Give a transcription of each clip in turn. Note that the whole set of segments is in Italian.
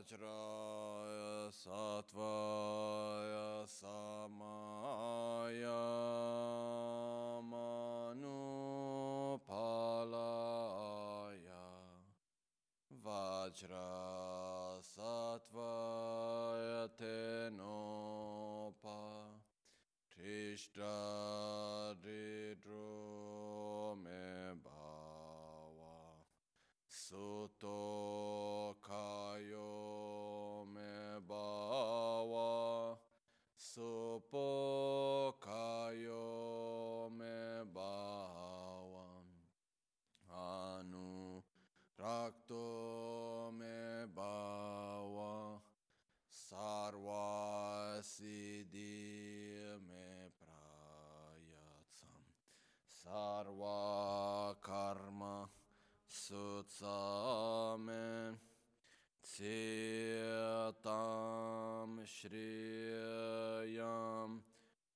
Vajraya Sattvaya Samaya Manupalaya Vajra Sattvaya Tenopa Trishtadidrome Bhava Sutopa Pocaio me bawa anu rakto me bawa sarva siddhi me prayatsam sarva karma sutsame सेतां श्रेयं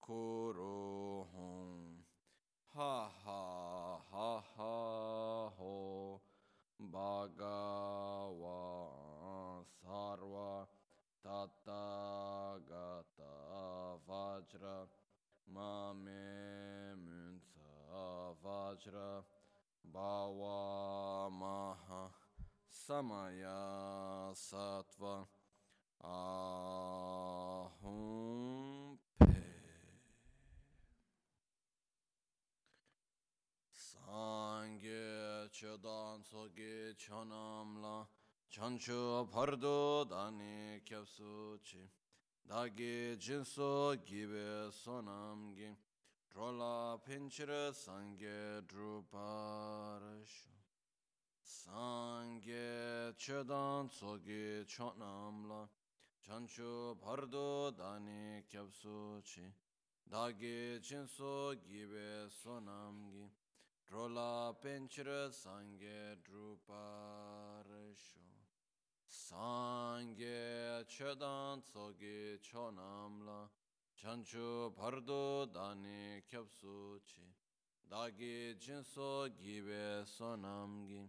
कुरु हुं हा हा हो भगवा सर्व वज्र मामे मुन्स वज्र भवामः Samaya Sattva Ahum Pe. Sangye Chodan Soge Chonamla Chancho Pardo Dani Kyapsu Chi Dagi Jinso Gibe Sonamgi Drola Pinchira Sangye Druparashu Sangye Chodan Soge Chonamla Chancho Pardo Dani Kyapsu Chi Dagi Jinso Gibe Sonamgi Drola Pinchira Sangye Druparashu Sangye Chodan Soge Chonamla Chancho Pardo Dani Kyapsu Chi Jinso Gibe Sonamgi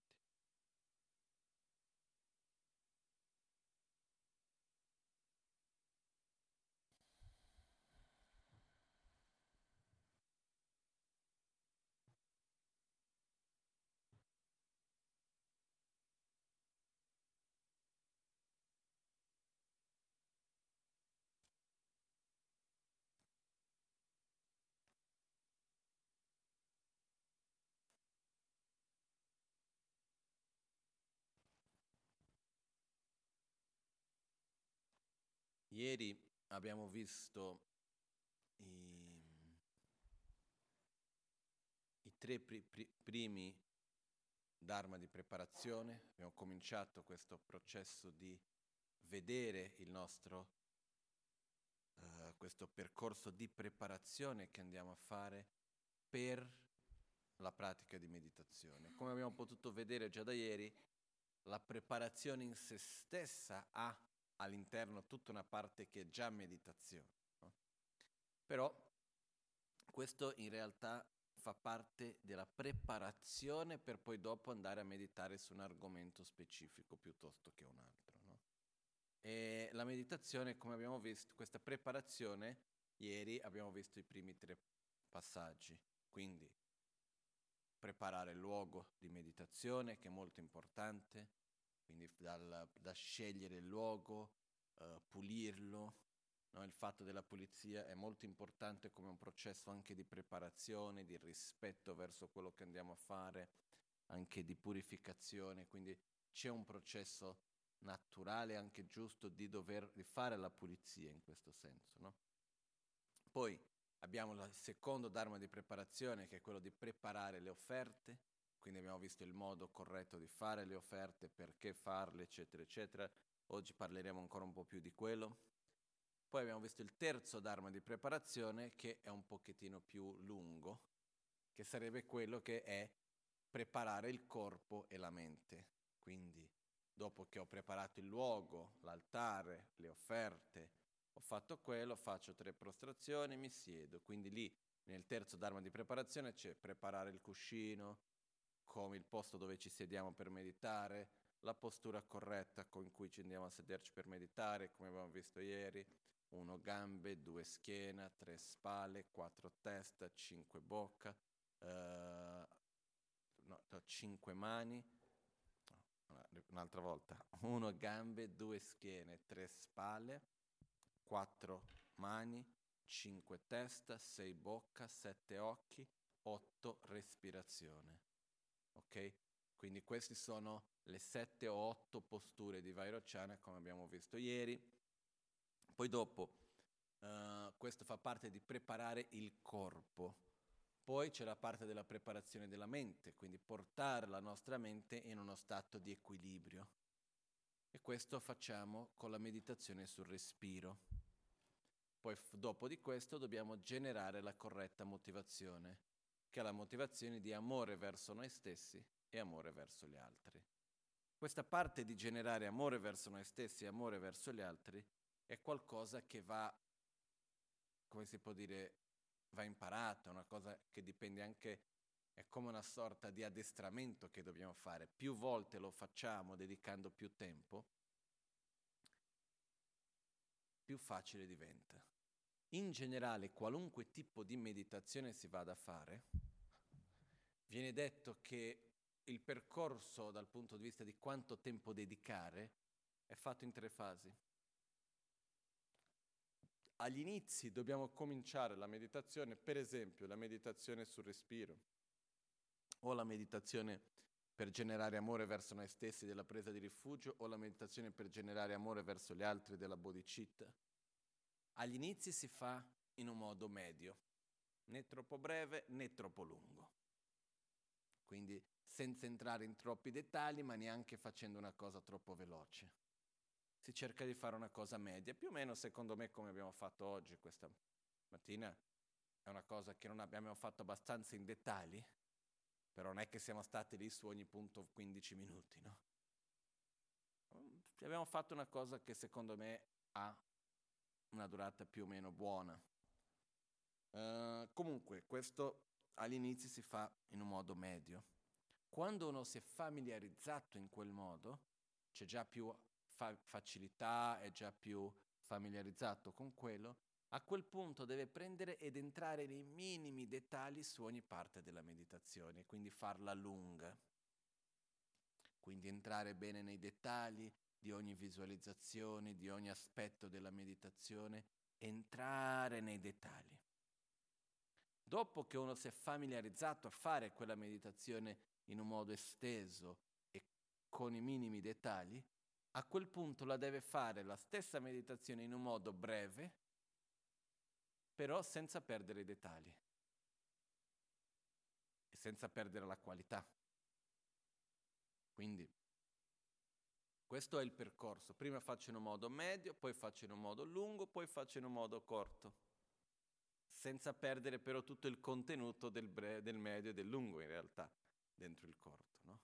Ieri abbiamo visto i, i tre pri- pri- primi dharma di preparazione, abbiamo cominciato questo processo di vedere il nostro, eh, questo percorso di preparazione che andiamo a fare per la pratica di meditazione. Come abbiamo potuto vedere già da ieri, la preparazione in se stessa ha all'interno tutta una parte che è già meditazione. no? Però questo in realtà fa parte della preparazione per poi dopo andare a meditare su un argomento specifico piuttosto che un altro. no? E la meditazione, come abbiamo visto, questa preparazione, ieri abbiamo visto i primi tre passaggi, quindi preparare il luogo di meditazione che è molto importante, quindi dal- da scegliere il luogo, eh, pulirlo, no? il fatto della pulizia è molto importante come un processo anche di preparazione, di rispetto verso quello che andiamo a fare, anche di purificazione, quindi c'è un processo naturale, anche giusto, di dover di fare la pulizia in questo senso. no? Poi abbiamo il secondo dharma di preparazione che è quello di preparare le offerte, quindi abbiamo visto il modo corretto di fare le offerte, perché farle, eccetera, eccetera. Oggi parleremo ancora un po' più di quello. Poi abbiamo visto il terzo Dharma di preparazione che è un pochettino più lungo, che sarebbe quello che è preparare il corpo e la mente. Quindi dopo che ho preparato il luogo, l'altare, le offerte, ho fatto quello, faccio tre prostrazioni, mi siedo. Quindi lì nel terzo Dharma di preparazione c'è preparare il cuscino, come il posto dove ci sediamo per meditare, la postura corretta con cui ci andiamo a sederci per meditare, come abbiamo visto ieri, uno gambe, due schiena, tre spalle, quattro testa, cinque bocca, eh, no, cinque mani, un'altra volta, uno gambe, due schiene, tre spalle, quattro mani, cinque testa, sei bocca, sette occhi, otto respirazione. Ok? Quindi queste sono le sette o otto posture di Vairocana come abbiamo visto ieri. Poi dopo, uh, questo fa parte di preparare il corpo. Poi c'è la parte della preparazione della mente, quindi portare la nostra mente in uno stato di equilibrio. E questo facciamo con la meditazione sul respiro. Poi f- dopo di questo dobbiamo generare la corretta motivazione, che è la motivazione di amore verso noi stessi e amore verso gli altri. Questa parte di generare amore verso noi stessi e amore verso gli altri è qualcosa che va, come si può dire, va imparata, è una cosa che dipende anche, è come una sorta di addestramento che dobbiamo fare. Più volte lo facciamo dedicando più tempo, più facile diventa. In generale, qualunque tipo di meditazione si vada a fare, viene detto che il percorso dal punto di vista di quanto tempo dedicare è fatto in tre fasi. Agli inizi dobbiamo cominciare la meditazione, per esempio la meditazione sul respiro o la meditazione per generare amore verso noi stessi della presa di rifugio o la meditazione per generare amore verso gli altri della bodhicitta. Agli inizi si fa in un modo medio, né troppo breve né troppo lungo. Quindi senza entrare in troppi dettagli, ma neanche facendo una cosa troppo veloce. Si cerca di fare una cosa media, più o meno secondo me come abbiamo fatto oggi, questa mattina. È una cosa che non abbiamo fatto abbastanza in dettagli, però non è che siamo stati lì su ogni punto 15 minuti, no? Abbiamo fatto una cosa che secondo me ha una durata più o meno buona. Uh, comunque, questo all'inizio si fa in un modo medio. Quando uno si è familiarizzato in quel modo, c'è già più fa- facilità, è già più familiarizzato con quello, a quel punto deve prendere ed entrare nei minimi dettagli su ogni parte della meditazione, quindi farla lunga. Quindi entrare bene nei dettagli di ogni visualizzazione, di ogni aspetto della meditazione, entrare nei dettagli. Dopo che uno si è familiarizzato a fare quella meditazione in un modo esteso e con i minimi dettagli, a quel punto la deve fare la stessa meditazione in un modo breve, però senza perdere i dettagli e senza perdere la qualità. Quindi questo è il percorso. Prima faccio in un modo medio, poi faccio in un modo lungo, poi faccio in un modo corto, senza perdere però tutto il contenuto del, bre- del medio e del lungo in realtà dentro il corpo. No?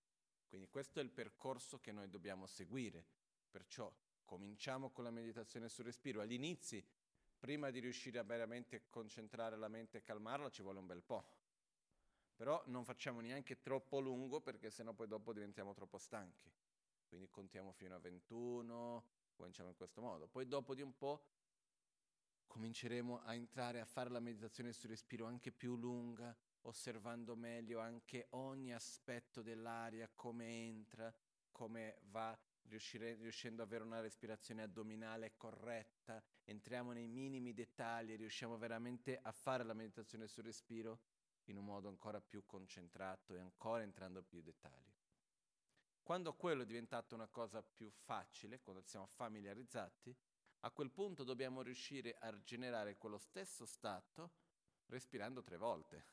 Quindi questo è il percorso che noi dobbiamo seguire. Perciò cominciamo con la meditazione sul respiro. Agli inizi, prima di riuscire a veramente concentrare la mente e calmarla, ci vuole un bel po'. Però non facciamo neanche troppo lungo perché sennò poi dopo diventiamo troppo stanchi. Quindi contiamo fino a 21, cominciamo in questo modo. Poi dopo di un po' cominceremo a entrare a fare la meditazione sul respiro anche più lunga, osservando meglio anche ogni aspetto dell'aria, come entra, come va, riuscendo ad avere una respirazione addominale corretta, entriamo nei minimi dettagli, riusciamo veramente a fare la meditazione sul respiro in un modo ancora più concentrato e ancora entrando più in dettagli. Quando quello è diventato una cosa più facile, quando siamo familiarizzati, a quel punto dobbiamo riuscire a generare quello stesso stato respirando tre volte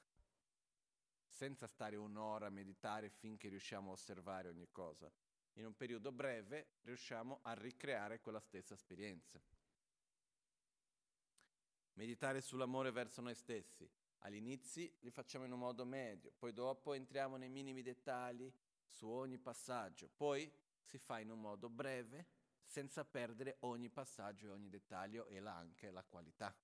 senza stare un'ora a meditare finché riusciamo a osservare ogni cosa. In un periodo breve riusciamo a ricreare quella stessa esperienza. Meditare sull'amore verso noi stessi. All'inizio li facciamo in un modo medio, poi dopo entriamo nei minimi dettagli su ogni passaggio, poi si fa in un modo breve, senza perdere ogni passaggio e ogni dettaglio e la, anche la qualità.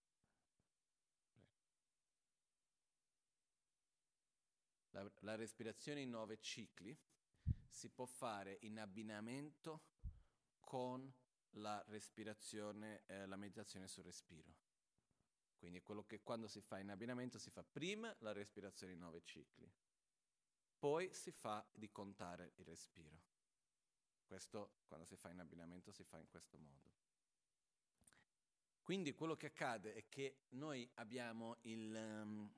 La, la respirazione in nove cicli si può fare in abbinamento con la respirazione, eh, la meditazione sul respiro. Quindi quello che quando si fa in abbinamento si fa prima la respirazione in nove cicli, poi si fa di contare il respiro. Questo quando si fa in abbinamento si fa in questo modo. Quindi quello che accade è che noi abbiamo il, um,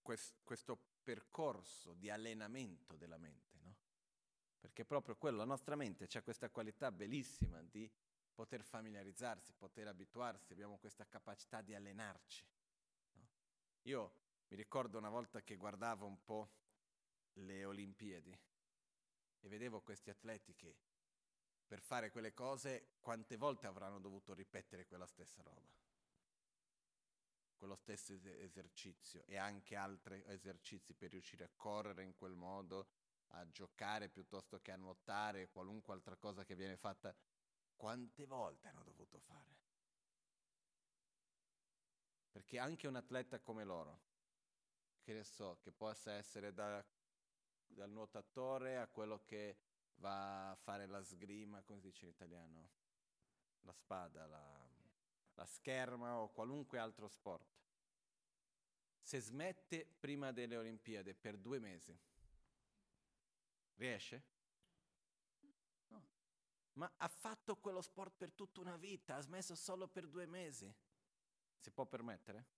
quest, questo percorso di allenamento della mente, no? Perché proprio quello, la nostra mente ha questa qualità bellissima di poter familiarizzarsi, poter abituarsi, abbiamo questa capacità di allenarci. No? Io mi ricordo una volta che guardavo un po' le Olimpiadi e vedevo questi atleti che per fare quelle cose quante volte avranno dovuto ripetere quella stessa roba quello stesso esercizio e anche altri esercizi per riuscire a correre in quel modo, a giocare piuttosto che a nuotare, qualunque altra cosa che viene fatta, quante volte hanno dovuto fare? Perché anche un atleta come loro, che ne so, che possa essere da, dal nuotatore a quello che va a fare la sgrima, come si dice in italiano? La spada, la la scherma o qualunque altro sport. Se smette prima delle Olimpiadi per due mesi, riesce? No. Ma ha fatto quello sport per tutta una vita, ha smesso solo per due mesi. Si può permettere?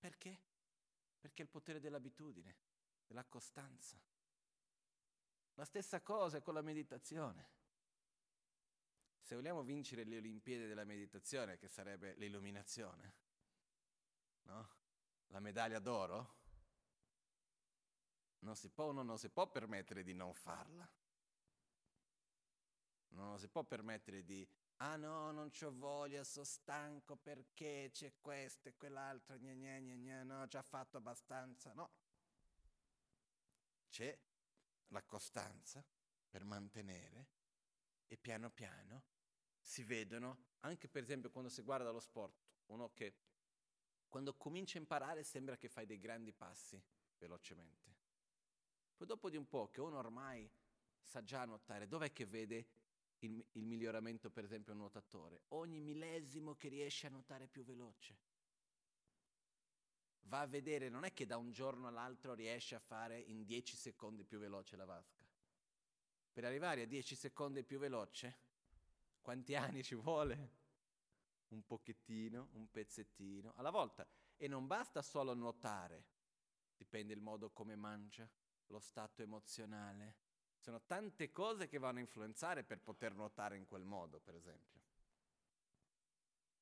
Perché? Perché è il potere dell'abitudine, della costanza. La stessa cosa con la meditazione. Se vogliamo vincere le Olimpiadi della meditazione, che sarebbe l'illuminazione, no? La medaglia d'oro, non si può, uno non si può permettere di non farla. Non si può permettere di, ah no, non c'ho voglia, sono stanco perché c'è questo e quell'altro, gna gna gna gna, no, ho già fatto abbastanza. No. C'è la costanza per mantenere e piano piano si vedono, anche per esempio quando si guarda lo sport, uno che quando comincia a imparare sembra che fai dei grandi passi velocemente. Poi dopo di un po' che uno ormai sa già nuotare, dov'è che vede il, il miglioramento per esempio un nuotatore? Ogni millesimo che riesce a nuotare più veloce. Va a vedere, non è che da un giorno all'altro riesce a fare in 10 secondi più veloce la vasca. Per arrivare a 10 secondi più veloce, quanti anni ci vuole? Un pochettino, un pezzettino, alla volta. E non basta solo nuotare, dipende il modo come mangia, lo stato emozionale. Sono tante cose che vanno a influenzare per poter nuotare in quel modo, per esempio.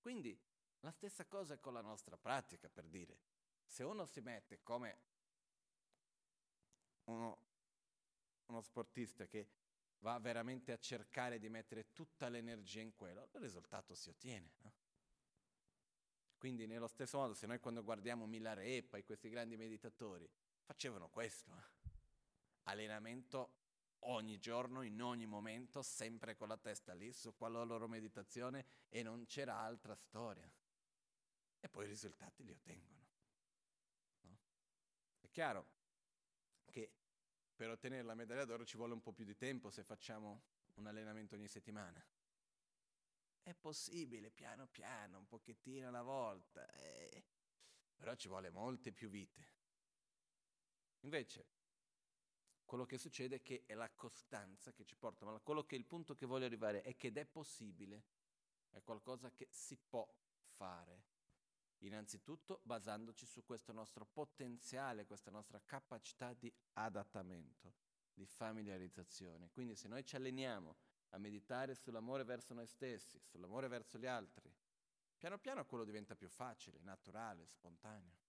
Quindi la stessa cosa è con la nostra pratica, per dire. Se uno si mette come uno, uno sportista che va veramente a cercare di mettere tutta l'energia in quello, il risultato si ottiene. No? Quindi nello stesso modo, se noi quando guardiamo Milarepa e questi grandi meditatori, facevano questo. Eh? Allenamento ogni giorno, in ogni momento, sempre con la testa lì su quella loro meditazione e non c'era altra storia. E poi i risultati li ottengono. No? È chiaro che per ottenere la medaglia d'oro ci vuole un po' più di tempo se facciamo un allenamento ogni settimana. È possibile, piano piano, un pochettino alla volta, eh, però ci vuole molte più vite. Invece, quello che succede è che è la costanza che ci porta, ma quello che il punto che voglio arrivare è che è possibile, è qualcosa che si può fare. Innanzitutto basandoci su questo nostro potenziale, questa nostra capacità di adattamento, di familiarizzazione. Quindi se noi ci alleniamo a meditare sull'amore verso noi stessi, sull'amore verso gli altri, piano piano quello diventa più facile, naturale, spontaneo.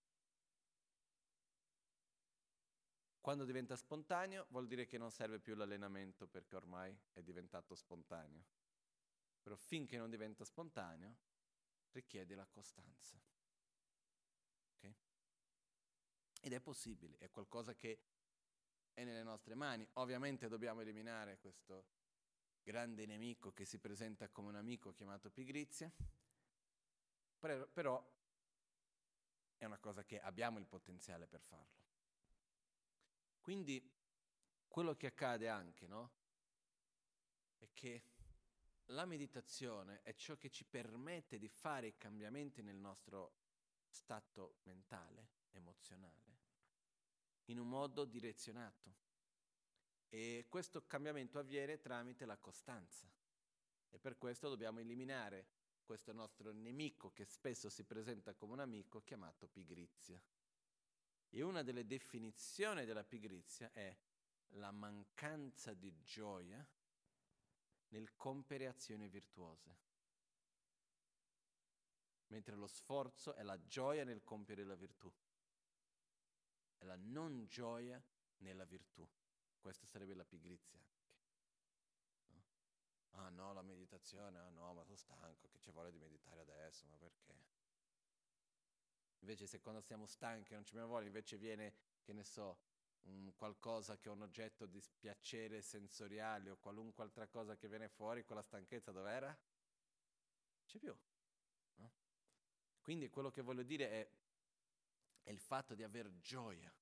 Quando diventa spontaneo vuol dire che non serve più l'allenamento perché ormai è diventato spontaneo. però finché non diventa spontaneo richiede la costanza. Okay? Ed è possibile, è qualcosa che è nelle nostre mani. Ovviamente dobbiamo eliminare questo grande nemico che si presenta come un amico chiamato pigrizia, però è una cosa che abbiamo il potenziale per farlo. Quindi quello che accade anche, no? È che la meditazione è ciò che ci permette di fare i cambiamenti nel nostro stato mentale, emozionale, in un modo direzionato. E questo cambiamento avviene tramite la costanza. E per questo dobbiamo eliminare questo nostro nemico che spesso si presenta come un amico chiamato pigrizia. E una delle definizioni della pigrizia è la mancanza di gioia nel compiere azioni virtuose, mentre lo sforzo è la gioia nel compiere la virtù, è la non gioia nella virtù. Questa sarebbe la pigrizia. No? Ah no, la meditazione, ah no, ma sono stanco, che ci vuole di meditare adesso, ma perché? Invece se quando siamo stanchi non ci abbiamo voglia, invece viene, che ne so, un qualcosa che è un oggetto di piacere sensoriale o qualunque altra cosa che viene fuori, quella stanchezza dov'era? C'è più. No? Quindi quello che voglio dire è, è il fatto di aver gioia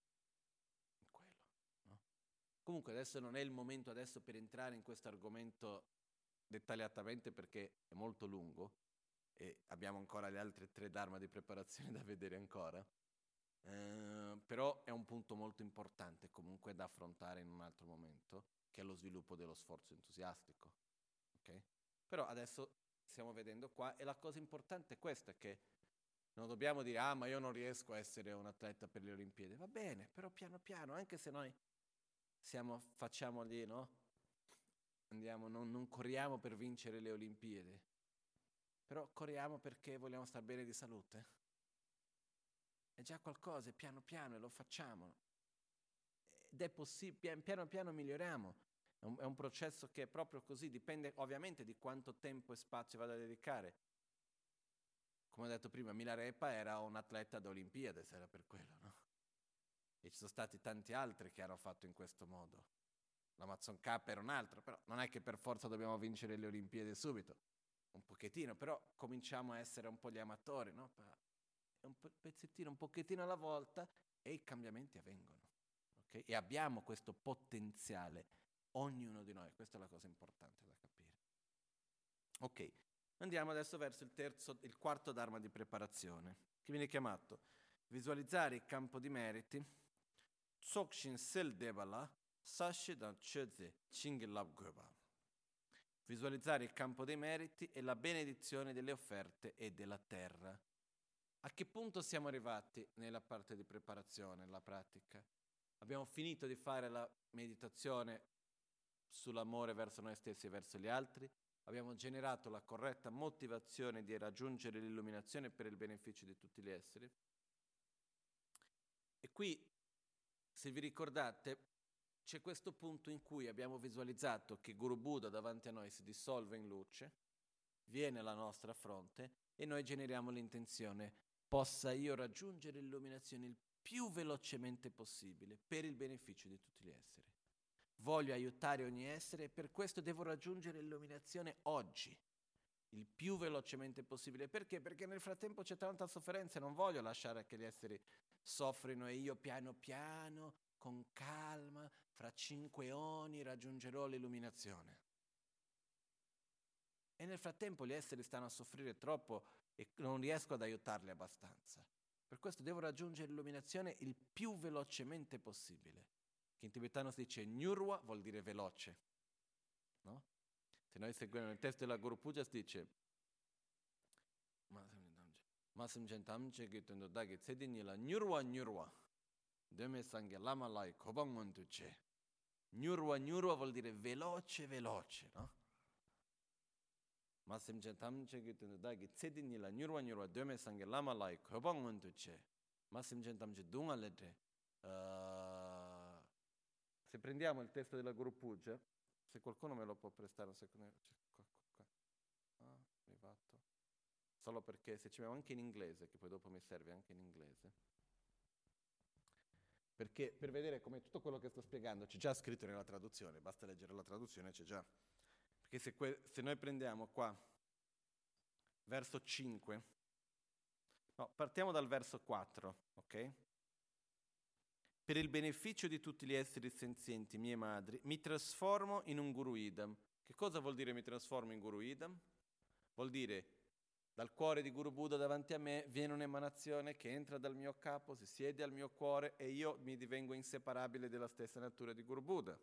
in quello. No? Comunque adesso non è il momento adesso per entrare in questo argomento dettagliatamente perché è molto lungo e abbiamo ancora le altre tre dharma di preparazione da vedere ancora. Eh, però è un punto molto importante comunque da affrontare in un altro momento, che è lo sviluppo dello sforzo entusiastico. Okay? Però adesso stiamo vedendo qua e la cosa importante è questa, che non dobbiamo dire, ah ma io non riesco a essere un atleta per le Olimpiadi. Va bene, però piano piano, anche se noi siamo, facciamo lì, no? Andiamo, non, non corriamo per vincere le Olimpiadi, però corriamo perché vogliamo stare bene di salute è già qualcosa, piano piano e lo facciamo. Ed è possibile, piano piano miglioriamo. È un, è un, processo che è proprio così, dipende ovviamente di quanto tempo e spazio vado a dedicare. Come ho detto prima, Milarepa era un atleta da se era per quello, no? E ci sono stati tanti altri che hanno fatto in questo modo. L'Amazon Cup era un altro, però non è che per forza dobbiamo vincere le Olimpiadi subito. Un pochettino, però cominciamo a essere un po' gli amatori, no? un pezzettino, un pochettino alla volta e i cambiamenti avvengono. Okay? E abbiamo questo potenziale, ognuno di noi, questa è la cosa importante da capire. Ok, andiamo adesso verso il, terzo, il quarto dharma di preparazione, che viene chiamato visualizzare il campo di meriti, Tsokshin Sel Debala, Sashidan Chöze Chingilab Goba. Visualizzare il campo dei meriti e la benedizione delle offerte e della terra. A che punto siamo arrivati nella parte di preparazione, nella pratica? Abbiamo finito di fare la meditazione sull'amore verso noi stessi e verso gli altri, abbiamo generato la corretta motivazione di raggiungere l'illuminazione per il beneficio di tutti gli esseri. E qui, se vi ricordate, c'è questo punto in cui abbiamo visualizzato che Guru Buddha davanti a noi si dissolve in luce, viene alla nostra fronte e noi generiamo l'intenzione possa io raggiungere l'illuminazione il più velocemente possibile per il beneficio di tutti gli esseri. Voglio aiutare ogni essere e per questo devo raggiungere l'illuminazione oggi, il più velocemente possibile. Perché? Perché nel frattempo c'è tanta sofferenza e non voglio lasciare che gli esseri soffrino e io piano piano, con calma, fra cinque oni raggiungerò l'illuminazione. E nel frattempo gli esseri stanno a soffrire troppo e non riesco ad aiutarli abbastanza. Per questo devo raggiungere l'illuminazione il più velocemente possibile. Che in tibetano si dice Nyurwa vuol dire veloce. No? Se noi seguiamo il testo della Guru Puja si dice Masim Chantamche Gitendo Dagi Tsedinila Nyurwa Nyurwa Deme sangue lama lai kobang che. Nyurwa nyurwa vuol dire veloce veloce, no? Ma sem tam che che da che cedini la nyurwa nyurwa deme sangue lama lai kobang che. Ma sem tam che dunga le. Uh, se prendiamo il testo della Guru Puja, se qualcuno me lo può prestare un secondo, ah, privato. Solo perché se ci mettiamo anche in inglese, che poi dopo mi serve anche in inglese perché per vedere come tutto quello che sto spiegando c'è già scritto nella traduzione, basta leggere la traduzione, c'è già. Perché se, que- se noi prendiamo qua, verso 5, no, partiamo dal verso 4, ok? Per il beneficio di tutti gli esseri senzienti, mie madri, mi trasformo in un guru idam. Che cosa vuol dire mi trasformo in guru idam? Vuol dire dal cuore di Guru Buddha davanti a me viene un'emanazione che entra dal mio capo, si siede al mio cuore e io mi divengo inseparabile della stessa natura di Guru Buddha.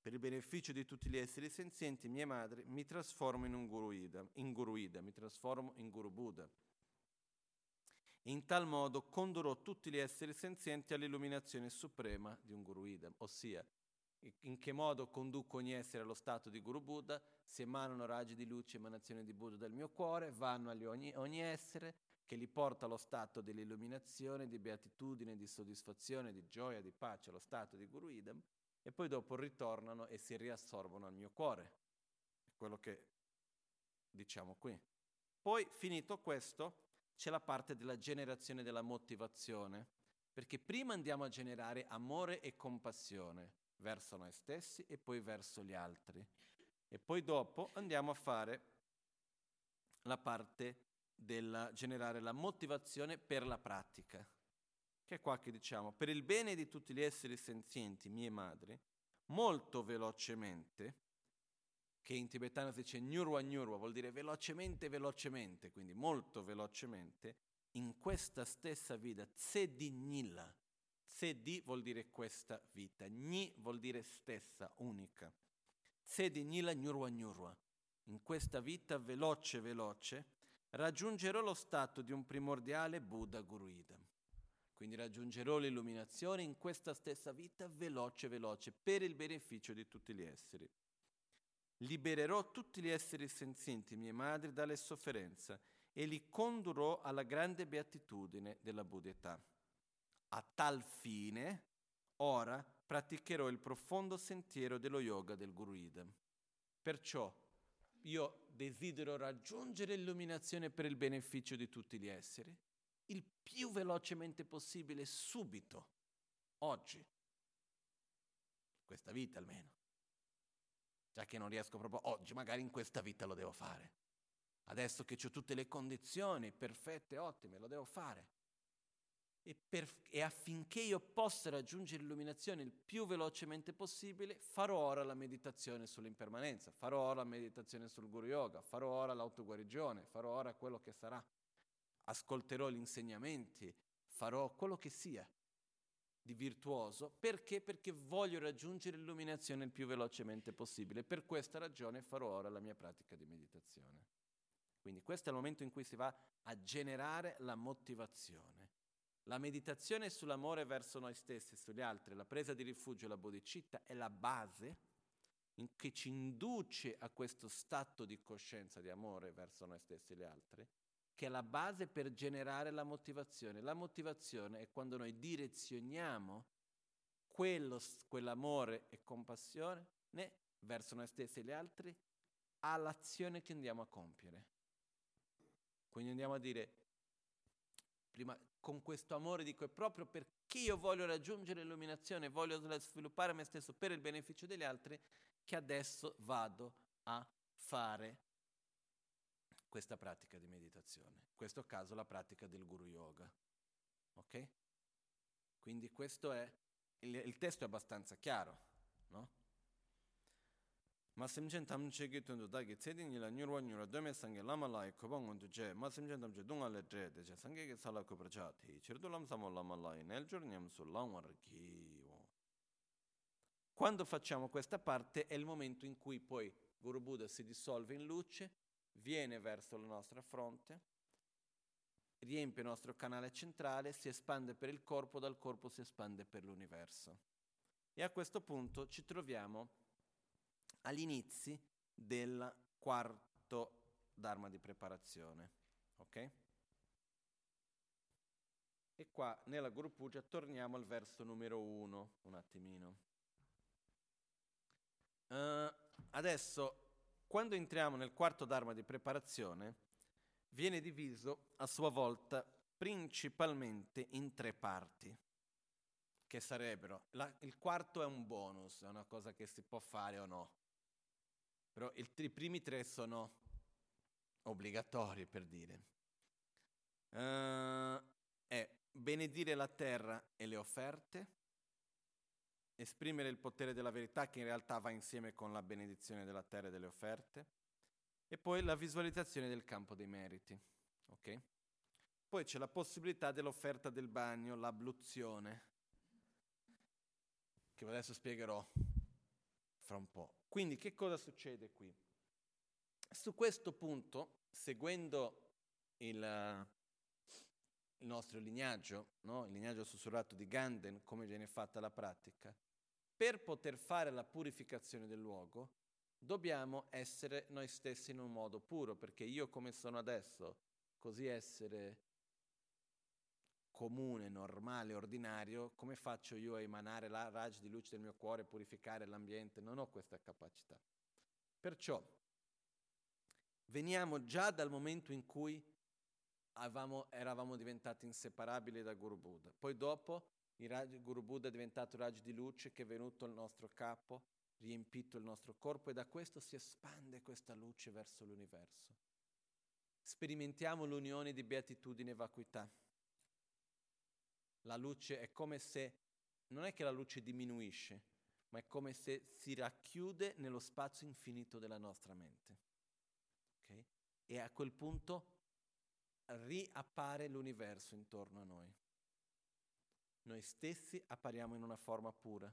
Per il beneficio di tutti gli esseri senzienti, mie madri, mi trasformo in un Guru Ida, in Guru Ida, mi trasformo in Guru Buddha. In tal modo condurrò tutti gli esseri senzienti all'illuminazione suprema di un Guru Idam, ossia in che modo conduco ogni essere allo stato di Guru Buddha, si emanano raggi di luce, emanazioni di Buddha dal mio cuore, vanno a ogni, ogni essere che li porta allo stato dell'illuminazione, di beatitudine, di soddisfazione, di gioia, di pace, allo stato di Guru Idam, e poi dopo ritornano e si riassorbono al mio cuore. È quello che diciamo qui. Poi, finito questo, c'è la parte della generazione della motivazione, perché prima andiamo a generare amore e compassione verso noi stessi e poi verso gli altri. E poi dopo andiamo a fare la parte del generare la motivazione per la pratica, che è qua che diciamo, per il bene di tutti gli esseri senzienti, mie madri, molto velocemente, che in tibetano si dice nyurwa nyurwa, vuol dire velocemente, velocemente, quindi molto velocemente, in questa stessa vita, tsedi nila. Tsedi vuol dire questa vita, Ni vuol dire stessa, unica. Tsedi nila nyurwa nyurwa. In questa vita veloce, veloce, raggiungerò lo stato di un primordiale Buddha Guruidam. Quindi raggiungerò l'illuminazione in questa stessa vita veloce, veloce, per il beneficio di tutti gli esseri. Libererò tutti gli esseri senzienti, mie madri, dalle sofferenze e li condurrò alla grande beatitudine della Buddhetà. A tal fine, ora praticherò il profondo sentiero dello yoga del Guruidam. Perciò io desidero raggiungere l'illuminazione per il beneficio di tutti gli esseri, il più velocemente possibile, subito, oggi, questa vita almeno già che non riesco proprio oggi, magari in questa vita lo devo fare. Adesso che ho tutte le condizioni perfette, ottime, lo devo fare. E, per, e, affinché io possa raggiungere l'illuminazione il più velocemente possibile, farò ora la meditazione sull'impermanenza, farò ora la meditazione sul Guru Yoga, farò ora l'autoguarigione, farò ora quello che sarà. Ascolterò gli insegnamenti, farò quello che sia di virtuoso. Perché? Perché voglio raggiungere l'illuminazione il più velocemente possibile. Per questa ragione farò ora la mia pratica di meditazione. Quindi questo è il momento in cui si va a generare la motivazione. La meditazione sull'amore verso noi stessi e sugli altri, la presa di rifugio, la bodhicitta, è la base che ci induce a questo stato di coscienza di amore verso noi stessi e gli altri, che è la base per generare la motivazione. La motivazione è quando noi direzioniamo quello, quell'amore e compassione né, verso noi stessi e gli altri all'azione che andiamo a compiere. Quindi andiamo a dire, prima con questo amore dico è proprio perché io voglio raggiungere l'illuminazione, voglio sviluppare me stesso per il beneficio degli altri, che adesso vado a fare questa pratica di meditazione. In questo caso la pratica del Guru Yoga. Ok? Quindi questo è, il, il testo è abbastanza chiaro, no? 마심chen tamche tundu dagi tsedin yila nyurwa nyurwa dome sange lama lai kuba ngundu je masimchen tamche dunga le dre de je sange ge sala kubra cha ti chirdu lam samo lama lai nel jur nyam su langwar ki quando facciamo questa parte è il momento in cui poi Guru Buddha si dissolve in luce viene verso la nostra fronte, riempie il nostro canale centrale, si espande per il corpo, dal corpo si espande per l'universo. E a questo punto ci troviamo agli inizi del quarto Dharma di preparazione. Ok? E qua nella Guru Puja torniamo al verso numero uno, un attimino. Uh, adesso quando entriamo nel quarto Dharma di preparazione, viene diviso a sua volta principalmente in tre parti, che sarebbero, la, il quarto è un bonus, è una cosa che si può fare o no, però il, i primi tre sono obbligatori per dire. Uh, è benedire la terra e le offerte, esprimere il potere della verità che in realtà va insieme con la benedizione della terra e delle offerte, e poi la visualizzazione del campo dei meriti. Okay? Poi c'è la possibilità dell'offerta del bagno, l'abluzione, che adesso spiegherò fra un po'. Quindi che cosa succede qui? Su questo punto, seguendo il, il nostro lignaggio, no? il lignaggio sussurrato di Ganden, come viene fatta la pratica, per poter fare la purificazione del luogo, dobbiamo essere noi stessi in un modo puro, perché io come sono adesso, così essere comune, normale, ordinario, come faccio io a emanare la rage di luce del mio cuore, purificare l'ambiente? Non ho questa capacità. Perciò veniamo già dal momento in cui avevamo, eravamo diventati inseparabili da Guru Buddha. Poi dopo il raggi, Guru Buddha è diventato raggio di luce che è venuto al nostro capo, riempito il nostro corpo e da questo si espande questa luce verso l'universo. Sperimentiamo l'unione di beatitudine e vacuità la luce è come se, non è che la luce diminuisce, ma è come se si racchiude nello spazio infinito della nostra mente. Okay? E a quel punto riappare l'universo intorno a noi. Noi stessi appariamo in una forma pura,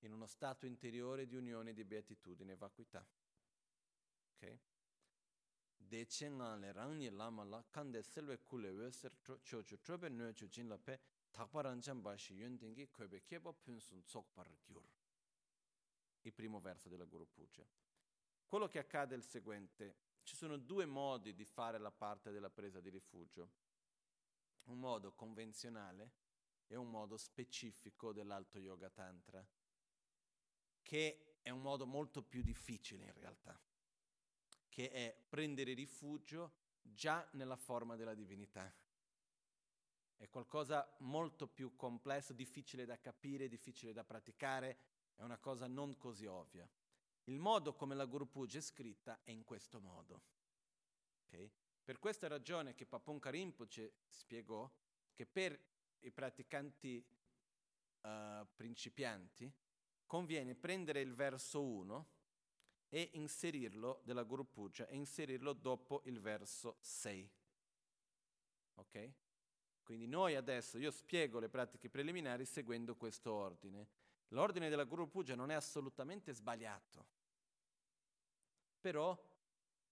in uno stato interiore di unione di beatitudine vacuità. Okay? Deche nga le rang ni lama la kande selwe kule we ser cho cho chobe nyo cho jin la pe thakpa ranchan ba shi yun dingi kwebe keba pun sun tsok par gyur. Il primo verso della Guru Puja. Quello che accade è il seguente. Ci sono due modi di fare la parte della presa di rifugio. Un modo convenzionale e un modo specifico dell'alto yoga tantra, che è un modo molto più difficile in realtà che è prendere rifugio già nella forma della divinità. È qualcosa molto più complesso, difficile da capire, difficile da praticare, è una cosa non così ovvia. Il modo come la Guru Puja è scritta è in questo modo. Okay? Per questa ragione che Paponka Rinpoche spiegò che per i praticanti uh, principianti conviene prendere il verso 1 e inserirlo della Guru Puja e inserirlo dopo il verso 6. Ok? Quindi noi adesso, io spiego le pratiche preliminari seguendo questo ordine. L'ordine della Guru Puja non è assolutamente sbagliato, però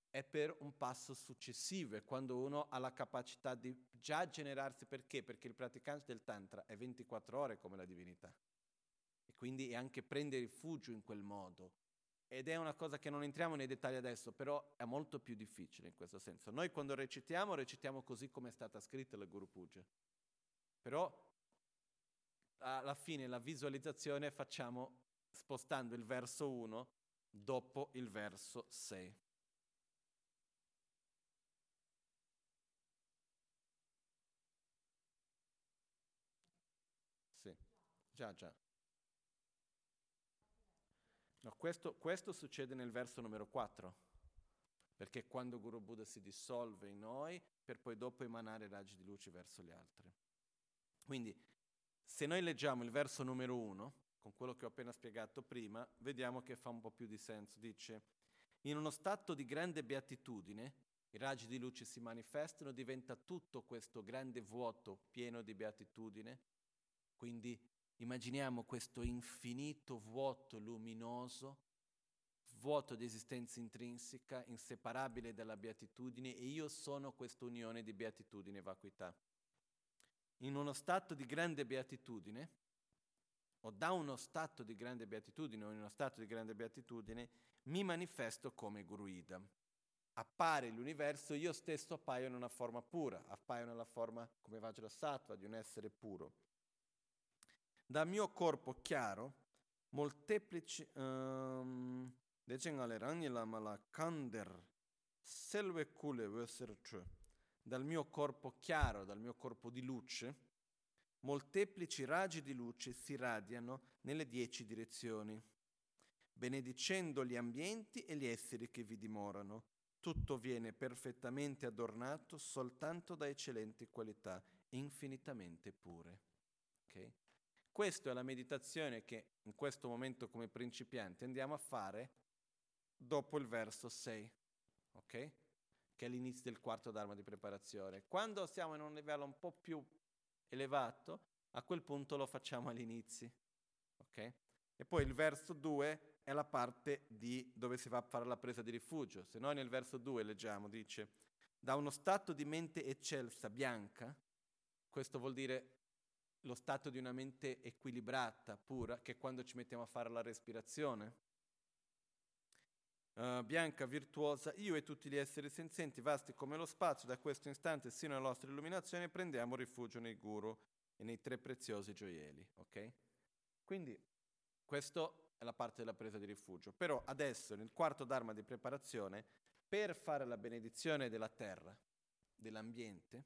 è per un passo successivo, è quando uno ha la capacità di già generarsi perché? Perché il praticante del Tantra è 24 ore come la divinità e quindi è anche prende rifugio in quel modo, ed è una cosa che non entriamo nei dettagli adesso, però è molto più difficile in questo senso. Noi quando recitiamo, recitiamo così come è stata scritta la Guru Puja. Però alla fine la visualizzazione facciamo spostando il verso 1 dopo il verso 6. Sì, già, già. No, questo, questo succede nel verso numero 4, perché quando Guru Buddha si dissolve in noi per poi dopo emanare raggi di luce verso gli altri. Quindi, se noi leggiamo il verso numero 1, con quello che ho appena spiegato prima, vediamo che fa un po' più di senso. Dice, in uno stato di grande beatitudine, i raggi di luce si manifestano, diventa tutto questo grande vuoto pieno di beatitudine, quindi Immaginiamo questo infinito vuoto luminoso, vuoto di esistenza intrinseca, inseparabile dalla beatitudine e io sono questa unione di beatitudine e vacuità. In uno stato di grande beatitudine, o da uno stato di grande beatitudine o in uno stato di grande beatitudine, mi manifesto come Guruida. Appare l'universo, io stesso appaio in una forma pura, appaio nella forma come Vajrasattva, di un essere puro da mio corpo chiaro, molteplici um, decengale rangni la mala kander selve kule cioè, dal mio corpo chiaro, dal mio corpo di luce, molteplici raggi di luce si radiano nelle dieci direzioni, benedicendo gli ambienti e gli esseri che vi dimorano. Tutto viene perfettamente adornato soltanto da eccellenti qualità, infinitamente pure. Okay? Questa è la meditazione che in questo momento come principianti andiamo a fare dopo il verso 6, ok? Che è l'inizio del quarto dharma di preparazione. Quando siamo in un livello un po' più elevato, a quel punto lo facciamo all'inizio, ok? E poi il verso 2 è la parte dove si va a fare la presa di rifugio. Se noi nel verso 2 leggiamo, dice, da uno stato di mente eccelsa, bianca, questo vuol dire lo stato di una mente equilibrata, pura, che è quando ci mettiamo a fare la respirazione. Uh, bianca, virtuosa, io e tutti gli esseri senzienti, vasti come lo spazio, da questo istante sino alla nostra illuminazione, prendiamo rifugio nei guru e nei tre preziosi gioielli. Ok? Quindi, questa è la parte della presa di rifugio. Però adesso, nel quarto dharma di preparazione, per fare la benedizione della terra, dell'ambiente,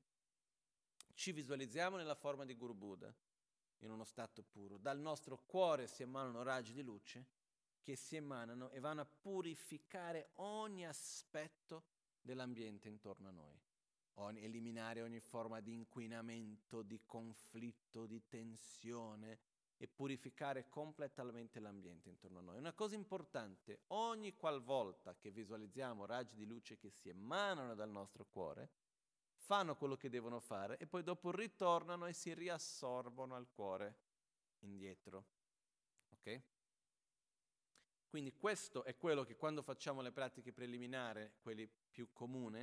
ci visualizziamo nella forma di Guru Buddha, in uno stato puro. Dal nostro cuore si emanano raggi di luce che si emanano e vanno a purificare ogni aspetto dell'ambiente intorno a noi, ogni, eliminare ogni forma di inquinamento, di conflitto, di tensione e purificare completamente l'ambiente intorno a noi. Una cosa importante, ogni qualvolta che visualizziamo raggi di luce che si emanano dal nostro cuore, fanno quello che devono fare e poi dopo ritornano e si riassorbono al cuore indietro. Ok? Quindi questo è quello che quando facciamo le pratiche preliminari, quelli più comuni,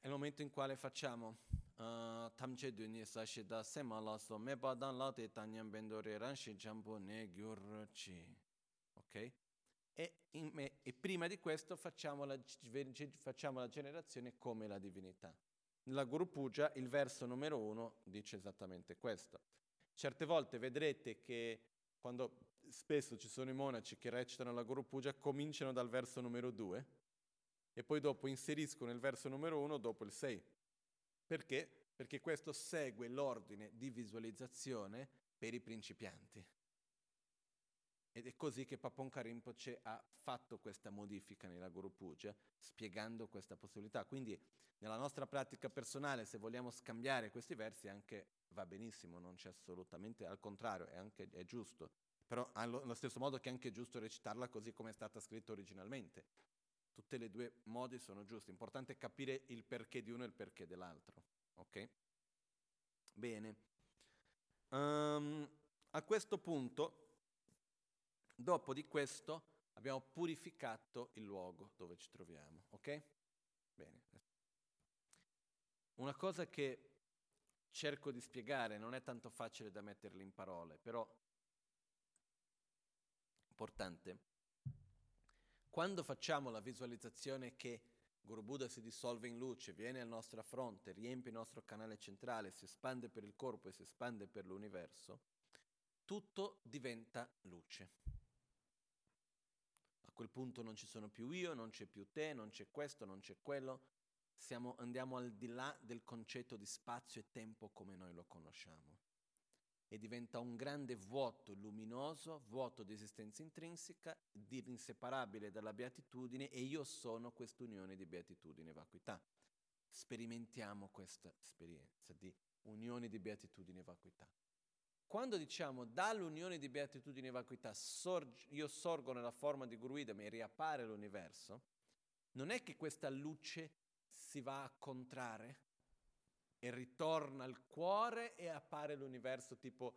è il momento in quale facciamo uh, tamche dunye sashi da sema la so me badan la te tanyam bendore ranshi jambo ne gyurchi. Ok? E, me, e prima di questo facciamo la, facciamo la, generazione come la divinità. Nella Guru Puja il verso numero uno dice esattamente questo. Certe volte vedrete che quando spesso ci sono i monaci che recitano la Guru Puja cominciano dal verso numero due e poi dopo inseriscono il verso numero uno dopo il sei. Perché? Perché questo segue l'ordine di visualizzazione per i principianti. Ed è così che Papon Rinpoche ha fatto questa modifica nella Guru Puja, spiegando questa possibilità. Quindi nella nostra pratica personale, se vogliamo scambiare questi versi, anche va benissimo, non c'è assolutamente, al contrario, è, anche, è giusto. Però allo stesso modo che è anche giusto recitarla così come è stata scritta originalmente. Tutte le due modi sono giusti. Importante è capire il perché di uno e il perché dell'altro. Ok? Bene. Um, a questo punto Dopo di questo abbiamo purificato il luogo dove ci troviamo, ok? Bene. Una cosa che cerco di spiegare, non è tanto facile da metterle in parole, però importante. Quando facciamo la visualizzazione che Guru Buddha si dissolve in luce, viene al nostro fronte, riempie il nostro canale centrale, si espande per il corpo e si espande per l'universo, tutto diventa luce quel punto non ci sono più io, non c'è più te, non c'è questo, non c'è quello. Siamo, andiamo al di là del concetto di spazio e tempo come noi lo conosciamo. E diventa un grande vuoto luminoso, vuoto di esistenza intrinseca, di inseparabile dalla beatitudine e io sono quest'unione di beatitudine e vacuità. Sperimentiamo questa esperienza di unione di beatitudine e vacuità. Quando diciamo dall'unione di beatitudine e vacuità sorg- io sorgo nella forma di Guru Idam e riappare l'universo, non è che questa luce si va a contrarre e ritorna al cuore e appare l'universo tipo,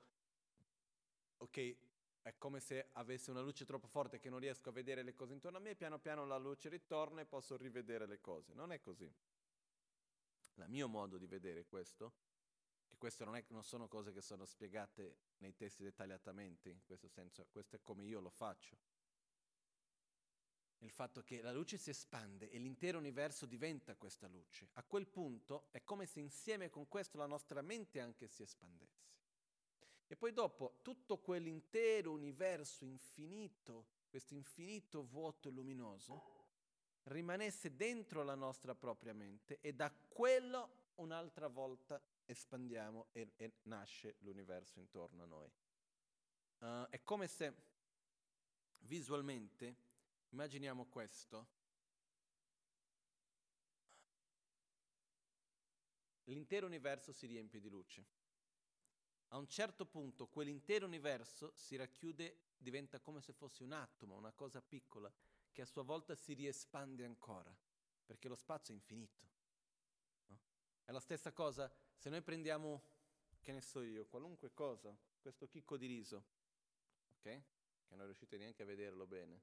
ok, è come se avesse una luce troppo forte che non riesco a vedere le cose intorno a me, piano piano la luce ritorna e posso rivedere le cose. Non è così. Il mio modo di vedere questo che queste non, non sono cose che sono spiegate nei testi dettagliatamente, in questo senso, questo è come io lo faccio. Il fatto che la luce si espande e l'intero universo diventa questa luce. A quel punto è come se insieme con questo la nostra mente anche si espandesse. E poi dopo tutto quell'intero universo infinito, questo infinito vuoto luminoso, rimanesse dentro la nostra propria mente e da quello un'altra volta espandiamo e, e nasce l'universo intorno a noi. Uh, è come se visualmente, immaginiamo questo, l'intero universo si riempie di luce. A un certo punto quell'intero universo si racchiude, diventa come se fosse un atomo, una cosa piccola, che a sua volta si riespande ancora, perché lo spazio è infinito. No? È la stessa cosa se noi prendiamo, che ne so io, qualunque cosa, questo chicco di riso, ok? Che non riuscite neanche a vederlo bene.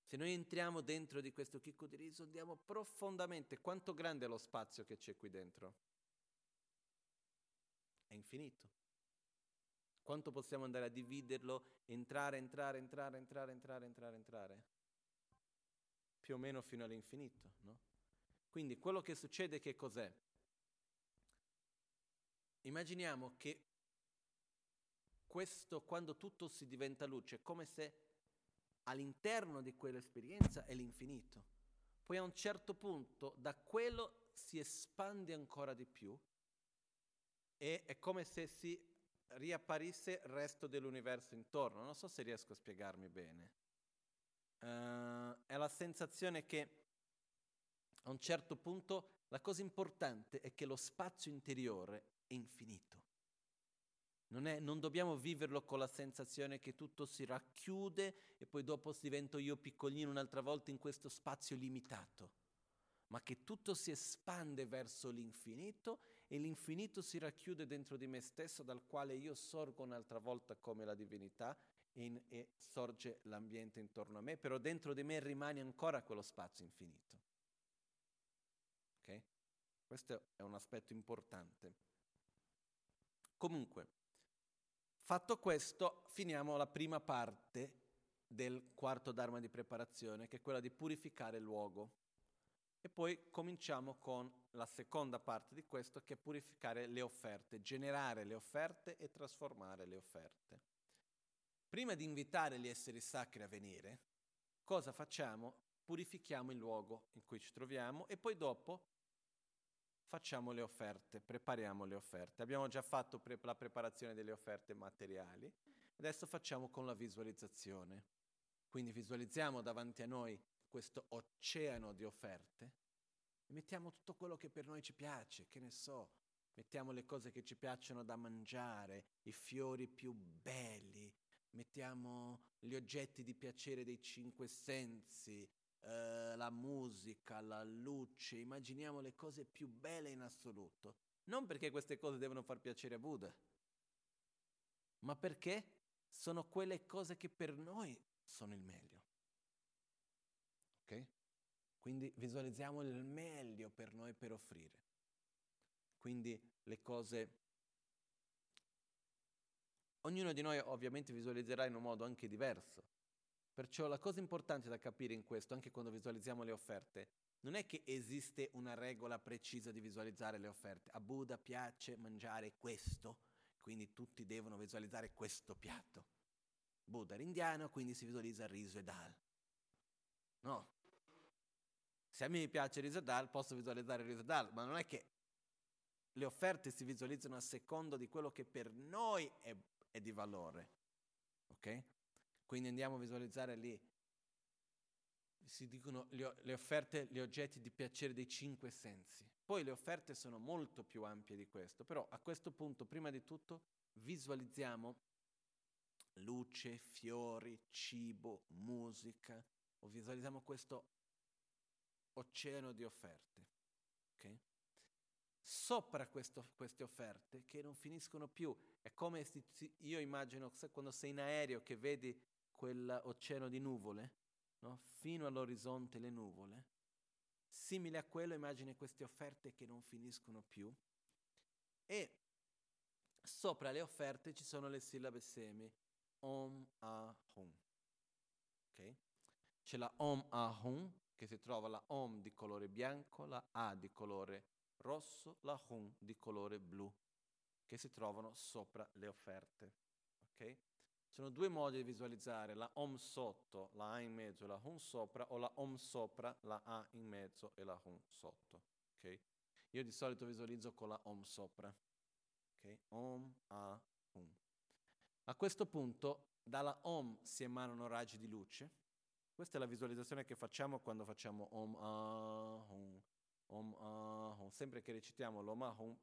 Se noi entriamo dentro di questo chicco di riso, andiamo profondamente. Quanto grande è lo spazio che c'è qui dentro? È infinito. Quanto possiamo andare a dividerlo, entrare, entrare, entrare, entrare, entrare, entrare, entrare? Più o meno fino all'infinito, no? Quindi quello che succede che cos'è? Immaginiamo che questo, quando tutto si diventa luce, è come se all'interno di quell'esperienza è l'infinito. Poi a un certo punto da quello si espande ancora di più e è come se si riapparisse il resto dell'universo intorno. Non so se riesco a spiegarmi bene. Uh, è la sensazione che a un certo punto la cosa importante è che lo spazio interiore infinito. Non, è, non, dobbiamo viverlo con la sensazione che tutto si racchiude e poi dopo divento io piccolino un'altra volta in questo spazio limitato, ma che tutto si espande verso l'infinito e l'infinito si racchiude dentro di me stesso dal quale io sorgo un'altra volta come la divinità in, e sorge l'ambiente intorno a me, però dentro di me rimane ancora quello spazio infinito. Okay? Questo è un aspetto importante. Comunque, fatto questo, finiamo la prima parte del quarto Dharma di preparazione, che è quella di purificare il luogo. E poi cominciamo con la seconda parte di questo che è purificare le offerte, generare le offerte e trasformare le offerte. Prima di invitare gli esseri sacri a venire, cosa facciamo? Purifichiamo il luogo in cui ci troviamo e poi dopo facciamo le offerte, prepariamo le offerte. Abbiamo già fatto pre- la preparazione delle offerte materiali, adesso facciamo con la visualizzazione. Quindi visualizziamo davanti a noi questo oceano di offerte e mettiamo tutto quello che per noi ci piace, che ne so, mettiamo le cose che ci piacciono da mangiare, i fiori più belli, mettiamo gli oggetti di piacere dei cinque sensi, eh, la musica, la luce, immaginiamo le cose più belle in assoluto. Non perché queste cose devono far piacere a Buddha, ma perché sono quelle cose che per noi sono il meglio. Ok? Quindi visualizziamo il meglio per noi per offrire. Quindi le cose... Ognuno di noi ovviamente visualizzerà in un modo anche diverso. Perciò la cosa importante da capire in questo, anche quando visualizziamo le offerte, non è che esiste una regola precisa di visualizzare le offerte. A Buddha piace mangiare questo, quindi tutti devono visualizzare questo piatto. Buddha era indiano, quindi si visualizza riso e dal. No, se a me piace riso dal, posso visualizzare riso dal, ma non è che le offerte si visualizzano a secondo di quello che per noi è, è di valore. Ok? Quindi andiamo a visualizzare lì. Si dicono le, le offerte, gli oggetti di piacere dei cinque sensi. Poi le offerte sono molto più ampie di questo, però a questo punto, prima di tutto, visualizziamo luce, fiori, cibo, musica, o visualizziamo questo oceano di offerte. Okay? Sopra questo, queste offerte che non finiscono più, è come se io immagino quando sei in aereo che vedi quell'oceano di nuvole, no? fino all'orizzonte le nuvole, simile a quello immagini queste offerte che non finiscono più e sopra le offerte ci sono le sillabe semi, Om Ah Hum. Okay? C'è la Om Ah Hum che si trova la Om di colore bianco, la A di colore rosso, la Hun di colore blu, che si trovano sopra le offerte. Okay? Sono due modi di visualizzare, la Om sotto, la A in mezzo e la Hum sopra, o la Om sopra, la A in mezzo e la Hum sotto. Okay? Io di solito visualizzo con la Om sopra. Okay? Om, A, Hum. A questo punto dalla Om si emanano raggi di luce. Questa è la visualizzazione che facciamo quando facciamo Om, A, Hum, Om, A, Hum. Sempre che recitiamo l'Om, A, Hum,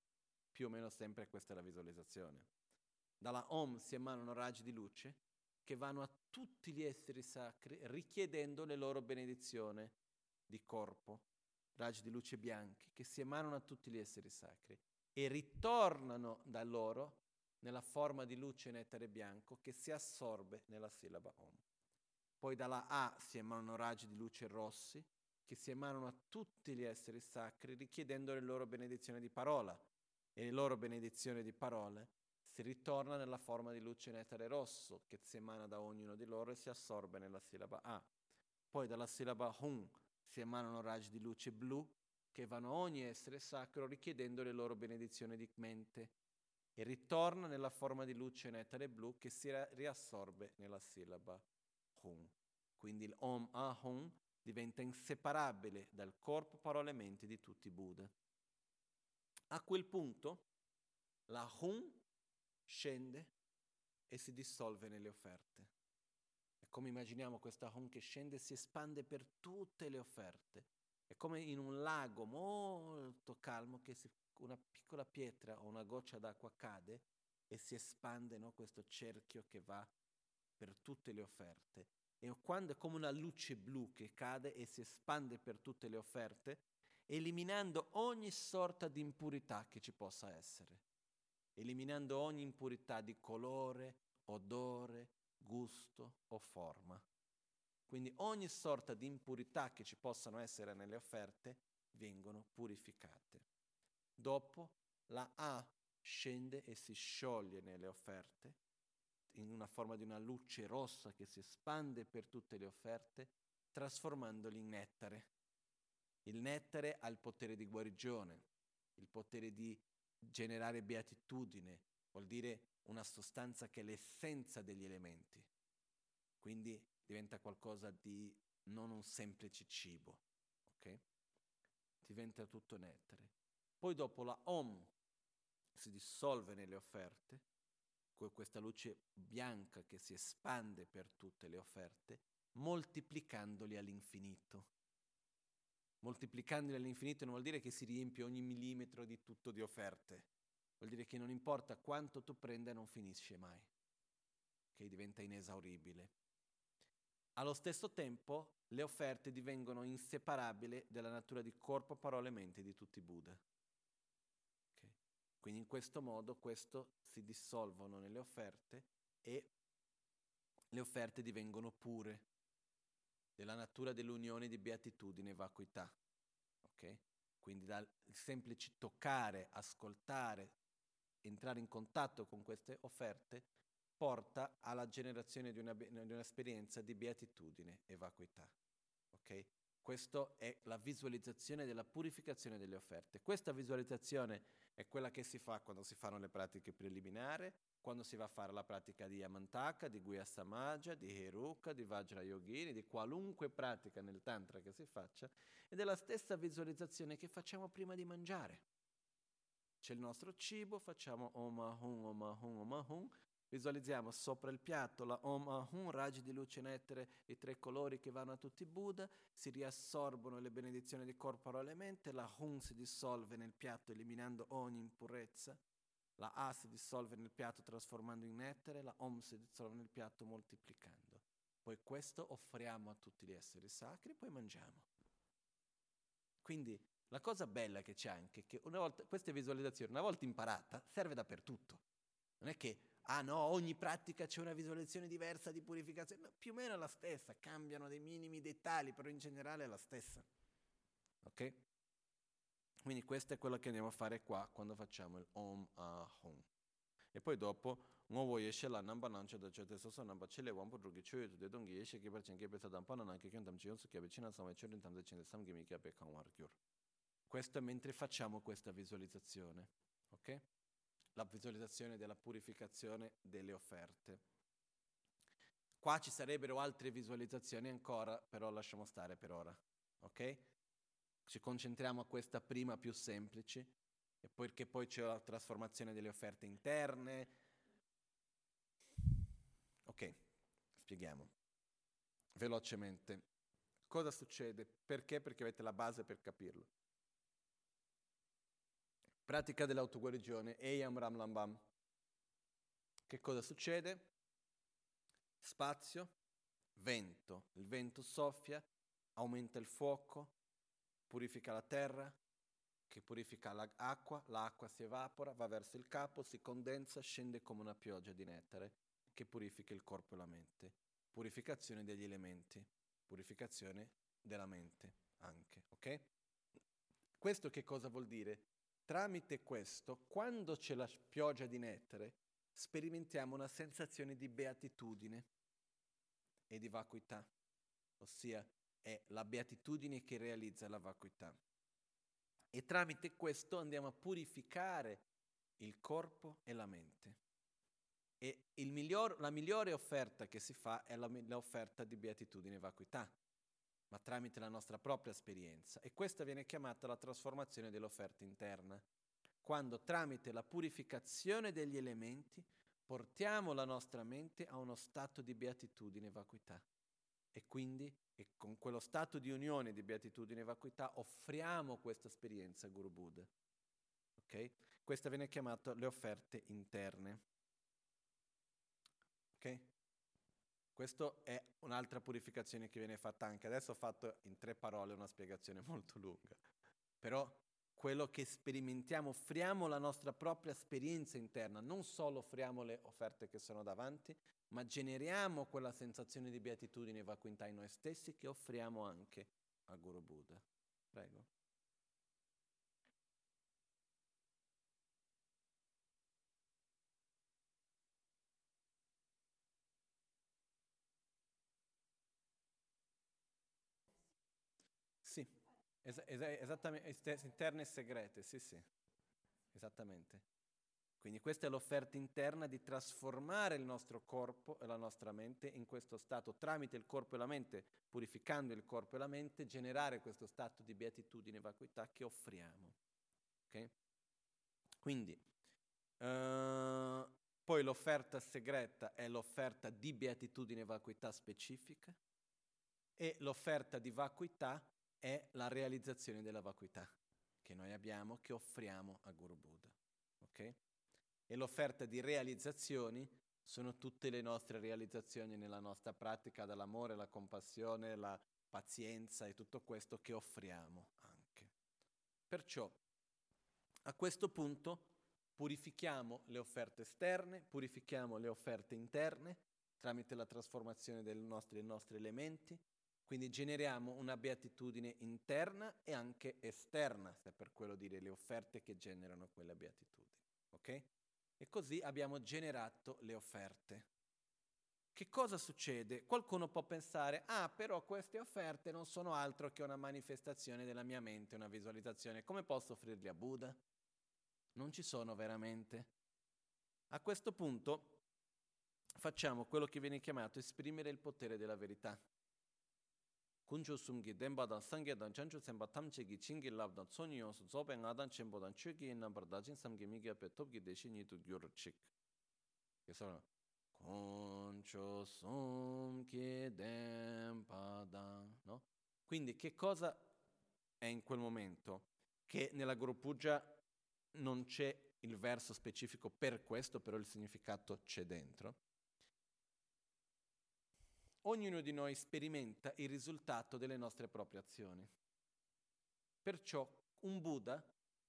più o meno sempre questa è la visualizzazione. Dalla Om si emanano raggi di luce che vanno a tutti gli esseri sacri richiedendo le loro benedizioni di corpo, raggi di luce bianchi che si emanano a tutti gli esseri sacri. E ritornano da loro nella forma di luce nettare bianco che si assorbe nella sillaba Om. Poi dalla A si emanano raggi di luce rossi che si emanano a tutti gli esseri sacri richiedendo le loro benedizioni di parola. E le loro benedizioni di parole si ritorna nella forma di luce nettare rosso che si emana da ognuno di loro e si assorbe nella sillaba A. Poi dalla sillaba Hun si emanano raggi di luce blu che vanno a ogni essere sacro richiedendo le loro benedizioni di mente e ritorna nella forma di luce nettare blu che si riassorbe nella sillaba Hun. Quindi il Om Ahum diventa inseparabile dal corpo, parole e mente di tutti i Buddha. A quel punto la Hun scende e si dissolve nelle offerte. E come immaginiamo questa Hum che scende e si espande per tutte le offerte. È come in un lago molto calmo che si, una piccola pietra o una goccia d'acqua cade e si espande no, questo cerchio che va per tutte le offerte. E quando è come una luce blu che cade e si espande per tutte le offerte, eliminando ogni sorta di impurità che ci possa essere eliminando ogni impurità di colore, odore, gusto o forma. Quindi ogni sorta di impurità che ci possano essere nelle offerte vengono purificate. Dopo la A scende e si scioglie nelle offerte in una forma di una luce rossa che si espande per tutte le offerte, trasformandoli in nettare. Il nettare ha il potere di guarigione, il potere di generare beatitudine, vuol dire una sostanza che è l'essenza degli elementi. Quindi diventa qualcosa di non un semplice cibo, ok? Diventa tutto nettare. Poi dopo la Om si dissolve nelle offerte, con questa luce bianca che si espande per tutte le offerte, moltiplicandoli all'infinito moltiplicandoli all'infinito non vuol dire che si riempie ogni millimetro di tutto di offerte, vuol dire che non importa quanto tu prenda non finisce mai, che diventa inesauribile. Allo stesso tempo le offerte divengono inseparabili dalla natura di corpo, parole e mente di tutti i Buddha. Okay? Quindi in questo modo questo si dissolvono nelle offerte e le offerte divengono pure della natura dell'unione di beatitudine e vacuità. Okay? Quindi dal semplice toccare, ascoltare, entrare in contatto con queste offerte porta alla generazione di, una, di un'esperienza di beatitudine e vacuità. Okay? Questa è la visualizzazione della purificazione delle offerte. Questa visualizzazione è quella che si fa quando si fanno le pratiche preliminari, quando si va a fare la pratica di Yamantaka, di Guya Samaja, di Heruka, di Vajra Yogini, di qualunque pratica nel Tantra che si faccia, ed è la stessa visualizzazione che facciamo prima di mangiare. C'è il nostro cibo, facciamo Om Ahum, Om Ahum, Om Ahum, visualizziamo sopra il piatto la Om Ahum, raggi di luce nettere, i tre colori che vanno a tutti i Buddha, si riassorbono le benedizioni di corpo, e mente, la Hum si dissolve nel piatto eliminando ogni impurezza la A si dissolve nel piatto trasformando in nettere, la Om si dissolve nel piatto moltiplicando. Poi questo offriamo a tutti gli esseri sacri, poi mangiamo. Quindi la cosa bella che c'è anche è che una volta, queste visualizzazioni, una volta imparata, serve dappertutto. Non è che, ah no, ogni pratica c'è una visualizzazione diversa di purificazione, no, più o meno è la stessa, cambiano dei minimi dettagli, però in generale è la stessa. Ok? Quindi questo è quello che andiamo a fare qua quando facciamo il Om Ahom. E poi dopo, nuovo yeshe la namba nancha da cete sosa namba chile wampo drugi choyo tu de dongi yeshe ki par chenke pesa dampa na nanke kyon tamchi yonsu kya becina sama chorin tamze cene samgi mi kya pe kanwar kyur. Questo mentre facciamo questa visualizzazione, ok? La visualizzazione della purificazione delle offerte. Qua ci sarebbero altre visualizzazioni ancora, però lasciamo stare per ora. Ok? Ci concentriamo a questa prima più semplice, perché poi c'è la trasformazione delle offerte interne. Ok, spieghiamo velocemente. Cosa succede? Perché? Perché avete la base per capirlo. Pratica dell'autoguarigione, Eyam Ram Lambam. Che cosa succede? Spazio, vento. Il vento soffia, aumenta il fuoco, purifica la terra, che purifica l'acqua, l'acqua si evapora, va verso il capo, si condensa, scende come una pioggia di nettare che purifica il corpo e la mente. Purificazione degli elementi, purificazione della mente anche, ok? Questo che cosa vuol dire? Tramite questo, quando c'è la pioggia di nettare, sperimentiamo una sensazione di beatitudine e di vacuità, ossia è la beatitudine che realizza la vacuità. E tramite questo andiamo a purificare il corpo e la mente. E miglior, la migliore offerta che si fa è la, l'offerta di beatitudine e vacuità, ma tramite la nostra propria esperienza. E questa viene chiamata la trasformazione dell'offerta interna, quando tramite la purificazione degli elementi portiamo la nostra mente a uno stato di beatitudine e vacuità. E quindi e con quello stato di unione di beatitudine e vacuità offriamo questa esperienza a Guru Buddha. Okay? Questa viene chiamata le offerte interne. Ok? Questa è un'altra purificazione che viene fatta anche adesso. Ho fatto in tre parole una spiegazione molto lunga. Però quello che sperimentiamo, offriamo la nostra propria esperienza interna, non solo offriamo le offerte che sono davanti, ma generiamo quella sensazione di beatitudine e vacuità in noi stessi che offriamo anche a Guru Buddha. Prego. Sì, es- es- esattamente, interne e segrete, sì, sì, esattamente. Quindi questa è l'offerta interna di trasformare il nostro corpo e la nostra mente in questo stato tramite il corpo e la mente, purificando il corpo e la mente, generare questo stato di beatitudine e vacuità che offriamo. Okay? Quindi, uh, poi l'offerta segreta è l'offerta di beatitudine e vacuità specifica e l'offerta di vacuità è la realizzazione della vacuità che noi abbiamo, che offriamo a Guru Buddha. Okay? E l'offerta di realizzazioni sono tutte le nostre realizzazioni nella nostra pratica dell'amore, la compassione, la pazienza e tutto questo che offriamo anche. Perciò a questo punto purifichiamo le offerte esterne, purifichiamo le offerte interne tramite la trasformazione dei nostri, dei nostri elementi, quindi generiamo una beatitudine interna e anche esterna, se per quello dire le offerte che generano quella beatitudine. Ok? E così abbiamo generato le offerte. Che cosa succede? Qualcuno può pensare, ah però queste offerte non sono altro che una manifestazione della mia mente, una visualizzazione, come posso offrirli a Buddha? Non ci sono veramente. A questo punto facciamo quello che viene chiamato esprimere il potere della verità. Kunchu sumgi denpa dan sangye dan chanchu tsenpa tamche ki chingi lab dan tsoni yonsu zobe nga dan chenpo dan chuki yin nambar dajin samge migya pe topki deshi nitu gyur chik. Che sono kunchu sumgi denpa dan, no? Quindi che cosa è in quel momento? Che nella Guru Puja non c'è il verso specifico per questo, però il significato c'è dentro ognuno di noi sperimenta il risultato delle nostre proprie azioni. Perciò un Buddha,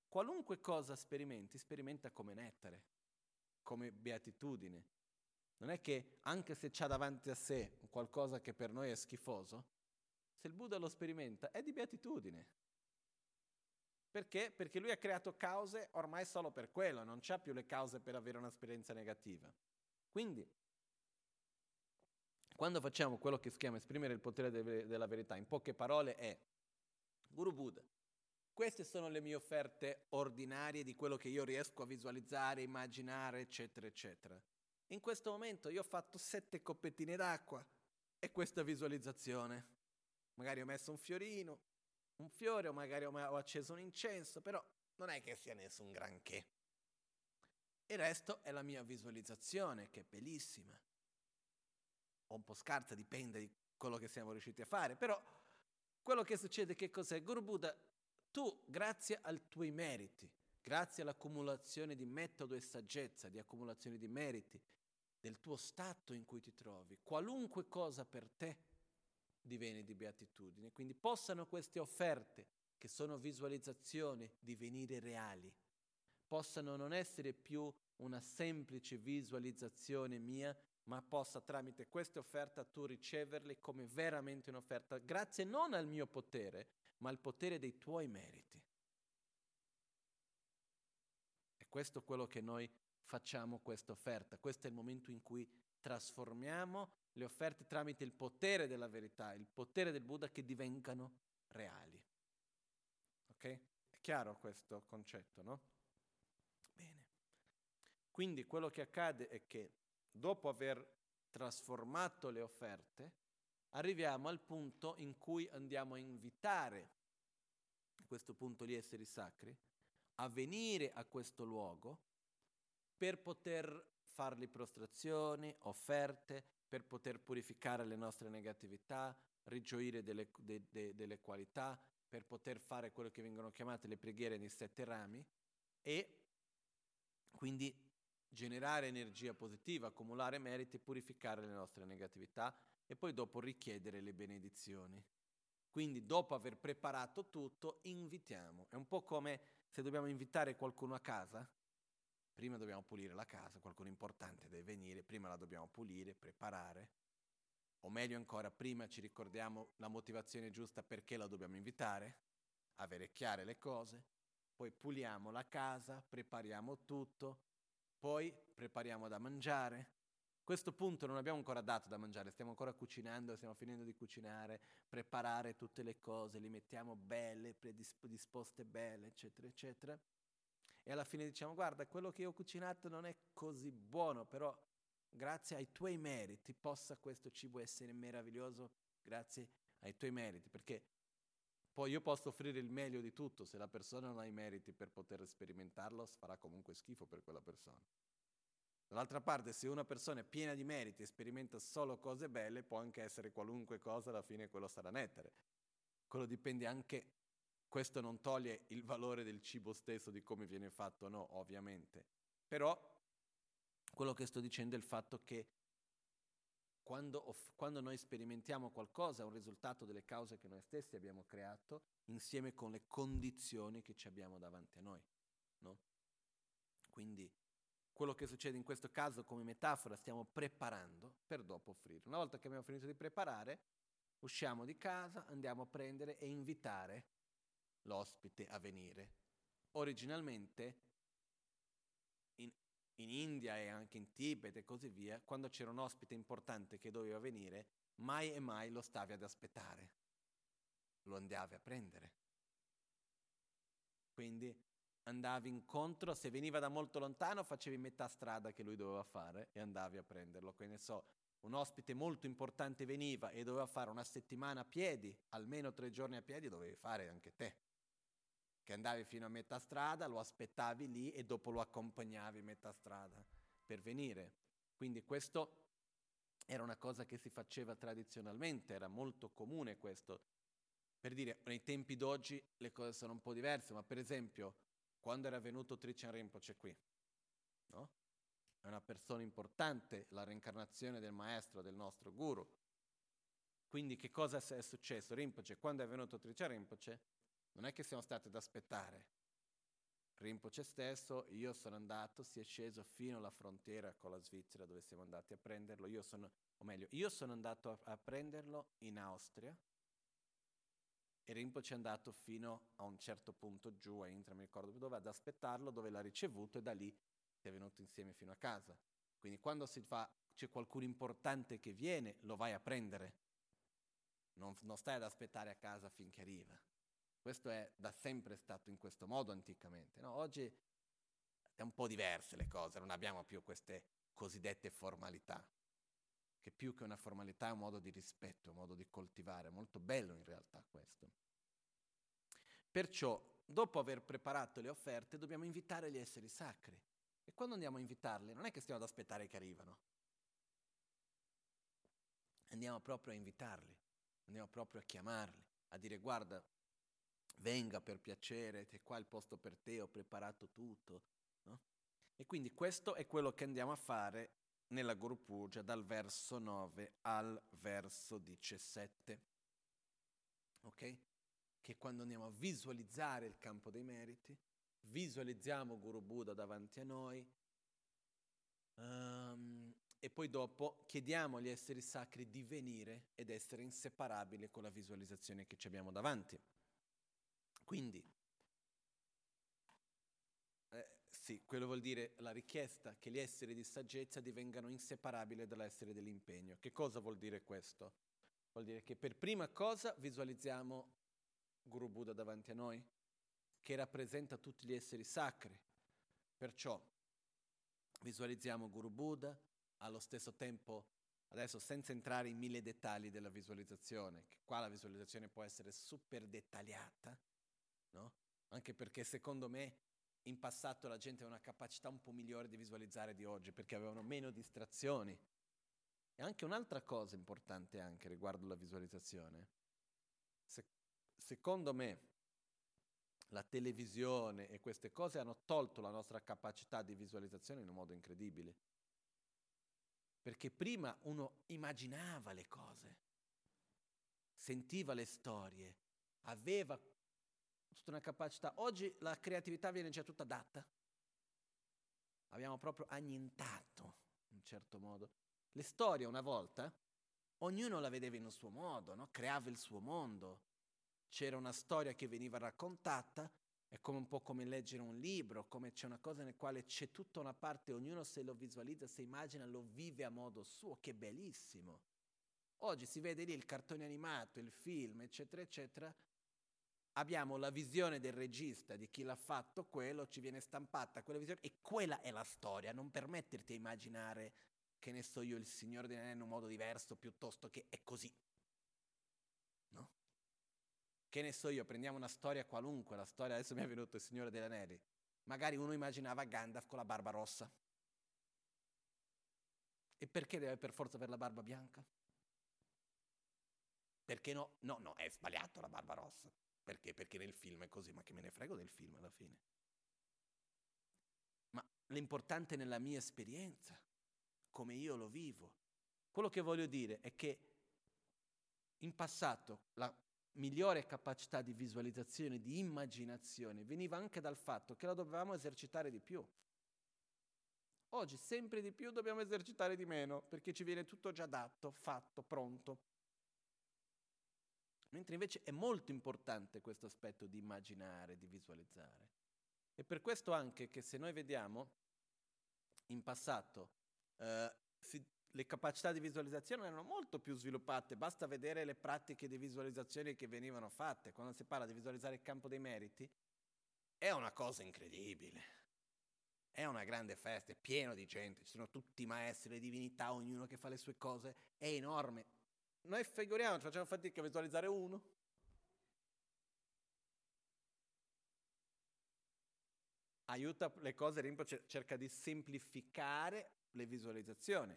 qualunque cosa sperimenti, sperimenta come nettare, come beatitudine. Non è che anche se c'ha davanti a sé qualcosa che per noi è schifoso, se il Buddha lo sperimenta è di beatitudine. Perché? Perché lui ha creato cause ormai solo per quello, non c'ha più le cause per avere un'esperienza negativa. Quindi quando facciamo quello che si chiama esprimere il potere de- della verità, in poche parole è Guru Buddha. Queste sono le mie offerte ordinarie di quello che io riesco a visualizzare, immaginare, eccetera, eccetera. in questo momento io ho fatto sette coppettine d'acqua e questa visualizzazione. Magari ho messo un fiorino, un fiore o magari ho acceso un incenso, però non è che sia nessun granché. Il resto è la mia visualizzazione, che è bellissima. O un po' scarsa, dipende di quello che siamo riusciti a fare, però quello che succede che cos'è? Guru Buddha, tu grazie ai tuoi meriti, grazie all'accumulazione di metodo e saggezza, di accumulazione di meriti, del tuo stato in cui ti trovi, qualunque cosa per te diviene di beatitudine. Quindi possano queste offerte, che sono visualizzazioni, divenire reali possano non essere più una semplice visualizzazione mia, ma possa tramite questa offerta tu riceverle come veramente un'offerta, grazie non al mio potere, ma al potere dei tuoi meriti. E questo è quello che noi facciamo questa offerta, questo è il momento in cui trasformiamo le offerte tramite il potere della verità, il potere del Buddha che divengano reali. Ok? È chiaro questo concetto, no? Quindi quello che accade è che dopo aver trasformato le offerte, arriviamo al punto in cui andiamo a invitare, questo punto gli esseri sacri, a venire a questo luogo per poter fargli prostrazioni, offerte, per poter purificare le nostre negatività, rigioire delle, de, de, delle qualità, per poter fare quello che vengono chiamate le preghiere nei sette rami e quindi generare energia positiva, accumulare meriti, purificare le nostre negatività e poi dopo richiedere le benedizioni. Quindi dopo aver preparato tutto, invitiamo. È un po' come se dobbiamo invitare qualcuno a casa, prima dobbiamo pulire la casa, qualcuno importante deve venire, prima la dobbiamo pulire, preparare, o meglio ancora, prima ci ricordiamo la motivazione giusta perché la dobbiamo invitare, avere chiare le cose, poi puliamo la casa, prepariamo tutto, poi prepariamo da mangiare. A questo punto non abbiamo ancora dato da mangiare, stiamo ancora cucinando, stiamo finendo di cucinare, preparare tutte le cose, li mettiamo belle, predisposte belle, eccetera, eccetera. E alla fine diciamo, guarda, quello che ho cucinato non è così buono, però grazie ai tuoi meriti possa questo cibo essere meraviglioso, grazie ai tuoi meriti, perché poi io posso offrire il meglio di tutto, se la persona non ha i meriti per poter sperimentarlo, farà comunque schifo per quella persona. Dall'altra parte, se una persona è piena di meriti e sperimenta solo cose belle, può anche essere qualunque cosa, alla fine quello sarà nettere. Quello dipende anche, questo non toglie il valore del cibo stesso, di come viene fatto no, ovviamente. Però quello che sto dicendo è il fatto che quando, off- quando, noi sperimentiamo qualcosa è un risultato delle cause che noi stessi abbiamo creato insieme con le condizioni che ci abbiamo davanti a noi. No? Quindi quello che succede in questo caso come metafora stiamo preparando per dopo offrire. Una volta che abbiamo finito di preparare, usciamo di casa, andiamo a prendere e invitare l'ospite a venire. Originalmente in India e anche in Tibet e così via, quando c'era un ospite importante che doveva venire, mai e mai lo stavi ad aspettare, lo andavi a prendere. Quindi andavi incontro, se veniva da molto lontano facevi metà strada che lui doveva fare e andavi a prenderlo. Quindi so, un ospite molto importante veniva e doveva fare una settimana a piedi, almeno tre giorni a piedi dovevi fare anche te che andavi fino a metà strada, lo aspettavi lì e dopo lo accompagnavi metà strada per venire. Quindi questo era una cosa che si faceva tradizionalmente, era molto comune questo. Per dire, nei tempi d'oggi le cose sono un po' diverse, ma per esempio, quando era venuto Trichan Rinpoche qui, no? È una persona importante, la reincarnazione del maestro, del nostro guru. Quindi che cosa è successo? Rinpoche, quando è venuto Trichan Rinpoche, non è che siamo stati ad aspettare. Rinpoche stesso, io sono andato, si è sceso fino alla frontiera con la Svizzera dove siamo andati a prenderlo. Io sono, o meglio, io sono andato a, a prenderlo in Austria e Rinpoche è andato fino a un certo punto giù a Intra, mi ricordo dove, ad aspettarlo, dove l'ha ricevuto e da lì si è venuto insieme fino a casa. Quindi quando fa, c'è qualcuno importante che viene, lo vai a prendere. Non, non stai ad aspettare a casa finché arriva. Questo è da sempre stato in questo modo anticamente. No? Oggi è un po' diverse le cose, non abbiamo più queste cosiddette formalità, che più che una formalità è un modo di rispetto, un modo di coltivare, molto bello in realtà questo. Perciò, dopo aver preparato le offerte, dobbiamo invitare gli esseri sacri. E quando andiamo a invitarli, non è che stiamo ad aspettare che arrivano. Andiamo proprio a invitarli, andiamo proprio a chiamarli, a dire guarda, venga per piacere, è qua il posto per te, ho preparato tutto. No? E quindi questo è quello che andiamo a fare nella Guru Puja dal verso 9 al verso 17. Ok? Che quando andiamo a visualizzare il campo dei meriti, visualizziamo Guru Buddha davanti a noi um, e poi dopo chiediamo agli esseri sacri di venire ed essere inseparabili con la visualizzazione che ci abbiamo davanti. Quindi, eh, sì, quello vuol dire la richiesta che gli esseri di saggezza divengano inseparabili dall'essere dell'impegno. Che cosa vuol dire questo? Vuol dire che per prima cosa visualizziamo Guru Buddha davanti a noi, che rappresenta tutti gli esseri sacri. Perciò visualizziamo Guru Buddha, allo stesso tempo, adesso senza entrare in mille dettagli della visualizzazione, che qua la visualizzazione può essere super dettagliata, no? Anche perché secondo me in passato la gente aveva una capacità un po' migliore di visualizzare di oggi, perché avevano meno distrazioni. E anche un'altra cosa importante anche riguardo la visualizzazione. Se, secondo me la televisione e queste cose hanno tolto la nostra capacità di visualizzazione in un modo incredibile. Perché prima uno immaginava le cose, sentiva le storie, aveva tutta una capacità. Oggi la creatività viene già tutta data. Abbiamo proprio annientato, in un certo modo. Le storie una volta, ognuno la vedeva in un suo modo, no? creava il suo mondo. C'era una storia che veniva raccontata, è come un po' come leggere un libro, come c'è una cosa nel quale c'è tutta una parte, ognuno se lo visualizza, se immagina, lo vive a modo suo, che bellissimo. Oggi si vede lì il cartone animato, il film, eccetera, eccetera, abbiamo la visione del regista, di chi l'ha fatto quello, ci viene stampata quella visione e quella è la storia, non permetterti di immaginare, che ne so io, il Signore degli Anelli in un modo diverso piuttosto che è così. No? Che ne so io, prendiamo una storia qualunque, la storia, adesso mi è venuto il Signore degli Anelli, magari uno immaginava Gandalf con la barba rossa. E perché deve per forza avere la barba bianca? Perché no? No, no, è sbagliato la barba rossa. Perché? Perché nel film è così, ma che me ne frego del film alla fine. Ma l'importante nella mia esperienza, come io lo vivo. Quello che voglio dire è che in passato la migliore capacità di visualizzazione, di immaginazione, veniva anche dal fatto che la dovevamo esercitare di più. Oggi sempre di più dobbiamo esercitare di meno, perché ci viene tutto già dato, fatto, pronto. Mentre invece è molto importante questo aspetto di immaginare, di visualizzare. E per questo anche che se noi vediamo in passato eh, si, le capacità di visualizzazione erano molto più sviluppate, basta vedere le pratiche di visualizzazione che venivano fatte. Quando si parla di visualizzare il campo dei meriti, è una cosa incredibile. È una grande festa, è pieno di gente, ci sono tutti i maestri, le divinità, ognuno che fa le sue cose, è enorme. Noi figuriamoci, facciamo fatica a visualizzare uno. Aiuta le cose, Rinpoche cerca di semplificare le visualizzazioni.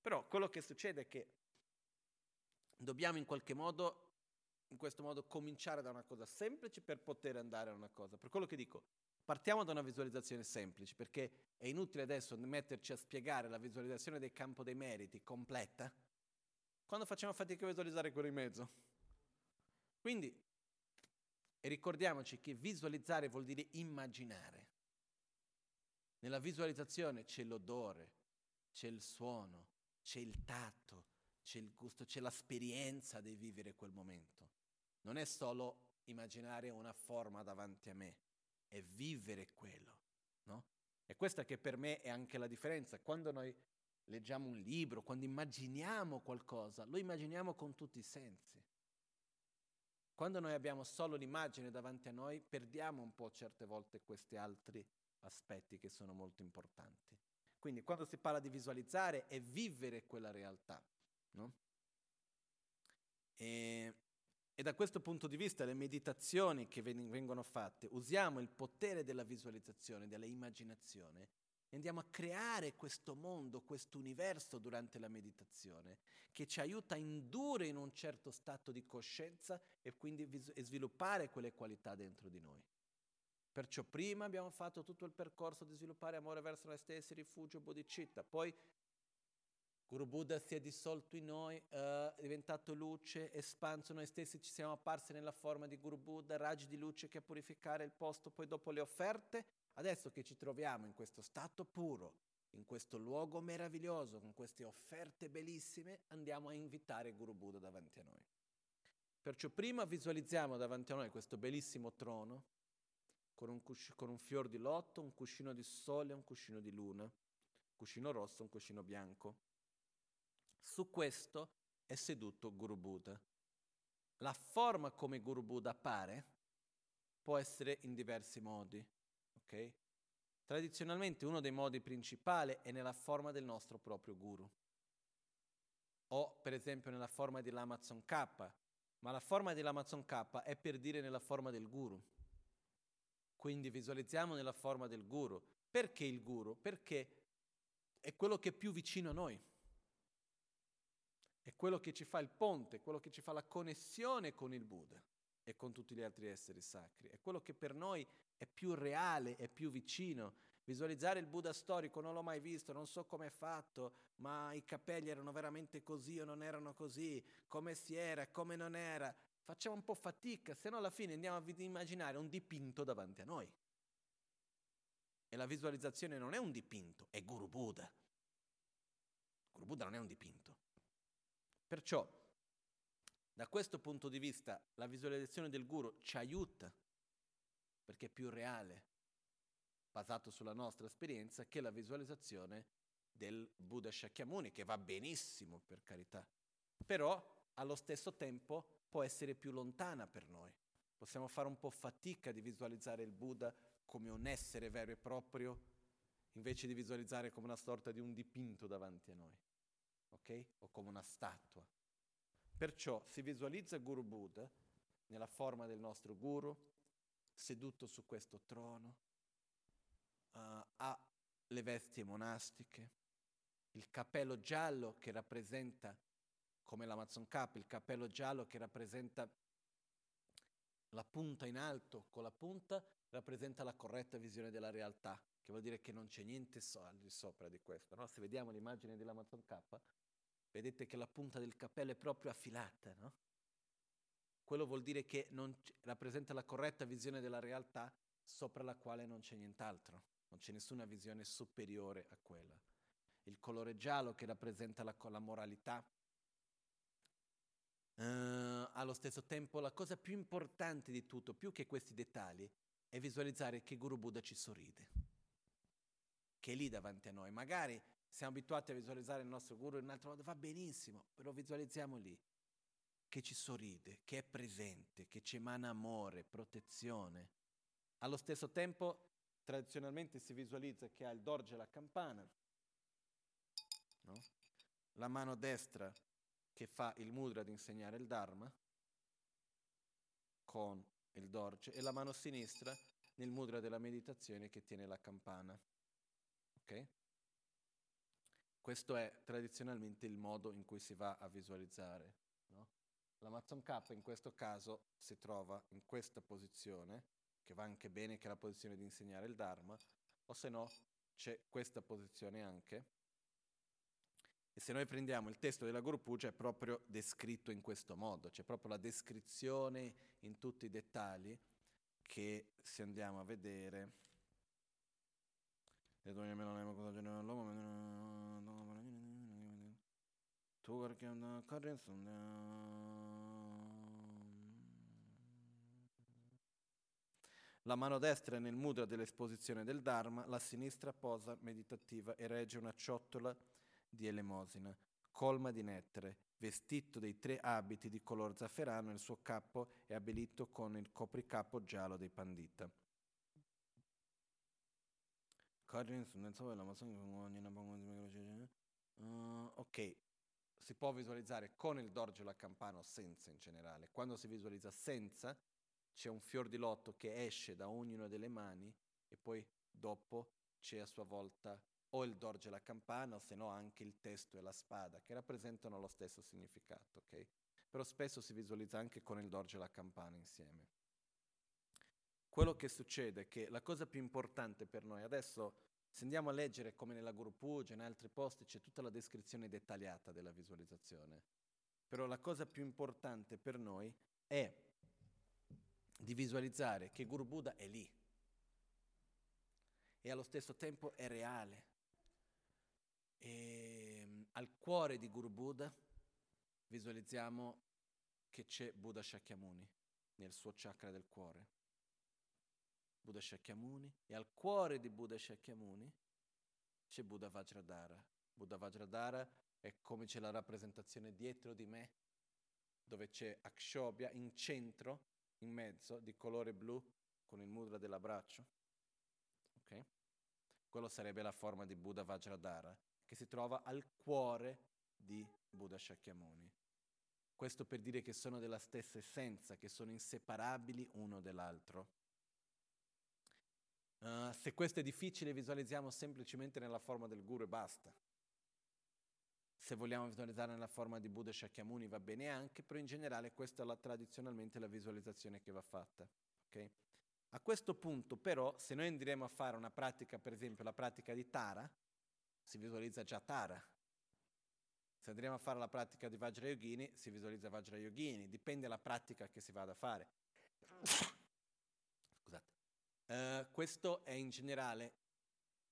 Però quello che succede è che dobbiamo in qualche modo, in questo modo, cominciare da una cosa semplice per poter andare a una cosa. Per quello che dico, partiamo da una visualizzazione semplice, perché è inutile adesso metterci a spiegare la visualizzazione del campo dei meriti completa, quando facciamo fatica a visualizzare quello in mezzo. Quindi ricordiamoci che visualizzare vuol dire immaginare. Nella visualizzazione c'è l'odore, c'è il suono, c'è il tatto, c'è il gusto, c'è l'esperienza di vivere quel momento. Non è solo immaginare una forma davanti a me, è vivere quello. No? E questa che per me è anche la differenza. Quando noi leggiamo un libro, quando immaginiamo qualcosa, lo immaginiamo con tutti i sensi. Quando noi abbiamo solo l'immagine davanti a noi, perdiamo un po' certe volte questi altri aspetti che sono molto importanti. Quindi quando si parla di visualizzare è vivere quella realtà. No? E, e, da questo punto di vista le meditazioni che vengono fatte, usiamo il potere della visualizzazione, della immaginazione, andiamo a creare questo mondo, questo universo durante la meditazione, che ci aiuta a indurre in un certo stato di coscienza e quindi vis- e sviluppare quelle qualità dentro di noi. Perciò prima abbiamo fatto tutto il percorso di sviluppare amore verso noi stessi, rifugio, bodhicitta, poi Guru Buddha si è dissolto in noi, eh, è diventato luce, espanso noi stessi, ci siamo apparsi nella forma di Guru Buddha, raggi di luce che a purificare il posto, poi dopo le offerte Adesso che ci troviamo in questo stato puro, in questo luogo meraviglioso, con queste offerte bellissime, andiamo a invitare Guru Buddha davanti a noi. Perciò prima visualizziamo davanti a noi questo bellissimo trono, con un, cusci- con un fior di lotto, un cuscino di sole un cuscino di luna, un cuscino rosso, un cuscino bianco. Su questo è seduto Guru Buddha. La forma come Guru Buddha appare può essere in diversi modi. Okay? Tradizionalmente uno dei modi principali è nella forma del nostro proprio guru. O per esempio nella forma dell'Amazon K, ma la forma dell'Amazon K è per dire nella forma del guru. Quindi visualizziamo nella forma del guru. Perché il guru? Perché è quello che è più vicino a noi. È quello che ci fa il ponte, quello che ci fa la connessione con il Buddha e con tutti gli altri esseri sacri. È quello che per noi è più reale, è più vicino. Visualizzare il Buddha storico non l'ho mai visto, non so come è fatto, ma i capelli erano veramente così o non erano così, come si era, come non era. Facciamo un po' fatica, se no alla fine andiamo a immaginare un dipinto davanti a noi. E la visualizzazione non è un dipinto, è Guru Buddha. Guru Buddha non è un dipinto. Perciò, da questo punto di vista, la visualizzazione del Guru ci aiuta perché è più reale, basato sulla nostra esperienza, che la visualizzazione del Buddha Shakyamuni, che va benissimo per carità, però allo stesso tempo può essere più lontana per noi. Possiamo fare un po' fatica di visualizzare il Buddha come un essere vero e proprio, invece di visualizzare come una sorta di un dipinto davanti a noi, ok? O come una statua. Perciò si visualizza Guru Buddha nella forma del nostro Guru, seduto su questo trono, uh, ha le vesti monastiche, il cappello giallo che rappresenta, come l'Amazon Cap, il cappello giallo che rappresenta la punta in alto, con la punta rappresenta la corretta visione della realtà, che vuol dire che non c'è niente so- al di sopra di questo. No? Se vediamo l'immagine dell'Amazon K, vedete che la punta del cappello è proprio affilata, no? Quello vuol dire che rappresenta la corretta visione della realtà sopra la quale non c'è nient'altro, non c'è nessuna visione superiore a quella. Il colore giallo che rappresenta la, la moralità. Uh, allo stesso tempo la cosa più importante di tutto, più che questi dettagli, è visualizzare che Guru Buddha ci sorride, che è lì davanti a noi. Magari siamo abituati a visualizzare il nostro Guru in un altro modo, va benissimo, però visualizziamo lì che ci sorride, che è presente, che ci emana amore, protezione. Allo stesso tempo, tradizionalmente si visualizza che ha il dorje e la campana, no? la mano destra che fa il mudra di insegnare il Dharma con il dorje e la mano sinistra nel mudra della meditazione che tiene la campana. Ok? Questo è tradizionalmente il modo in cui si va a visualizzare. No? L'Amazon K in questo caso si trova in questa posizione, che va anche bene che è la posizione di insegnare il Dharma, o se no c'è questa posizione anche. E se noi prendiamo il testo della Guru Puja è proprio descritto in questo modo, c'è proprio la descrizione in tutti i dettagli che se andiamo a vedere la mano destra è nel mudra dell'esposizione del Dharma, la sinistra posa meditativa e regge una ciotola di elemosina, colma di nettare, vestito dei tre abiti di color zafferano il suo capo è abbellito con il copricapo giallo dei pandita. Uh, ok, si può visualizzare con il dorje la campana o senza in generale. Quando si visualizza senza, c'è un fior di lotto che esce da ognuna delle mani e poi dopo c'è a sua volta o il dorje e la campana o se no anche il testo e la spada che rappresentano lo stesso significato, ok? Però spesso si visualizza anche con il dorje e la campana insieme. Quello che succede è che la cosa più importante per noi adesso se andiamo a leggere come nella Guru Puja, in altri posti, c'è tutta la descrizione dettagliata della visualizzazione. Però la cosa più importante per noi è di visualizzare che Guru Buddha è lì e allo stesso tempo è reale. E ehm, al cuore di Guru Buddha visualizziamo che c'è Buddha Shakyamuni nel suo chakra del cuore. Buddha Shakyamuni e al cuore di Buddha Shakyamuni c'è Buddha Vajradhara. Buddha Vajradhara è come c'è la rappresentazione dietro di me, dove c'è Akshobhya in centro, in mezzo, di colore blu, con il mudra dell'abbraccio. Ok? Quello sarebbe la forma di Buddha Vajradhara, che si trova al cuore di Buddha Shakyamuni. Questo per dire che sono della stessa essenza, che sono inseparabili uno dall'altro. Uh, se questo è difficile, visualizziamo semplicemente nella forma del guru e basta. Se vogliamo visualizzare nella forma di Buddha Shakyamuni va bene anche, però in generale questa è la, tradizionalmente la visualizzazione che va fatta. Okay? A questo punto però, se noi andremo a fare una pratica, per esempio la pratica di Tara, si visualizza già Tara. Se andremo a fare la pratica di Vajrayogini, si visualizza Vajrayogini, dipende dalla pratica che si vada a fare. Uh, questo è in generale,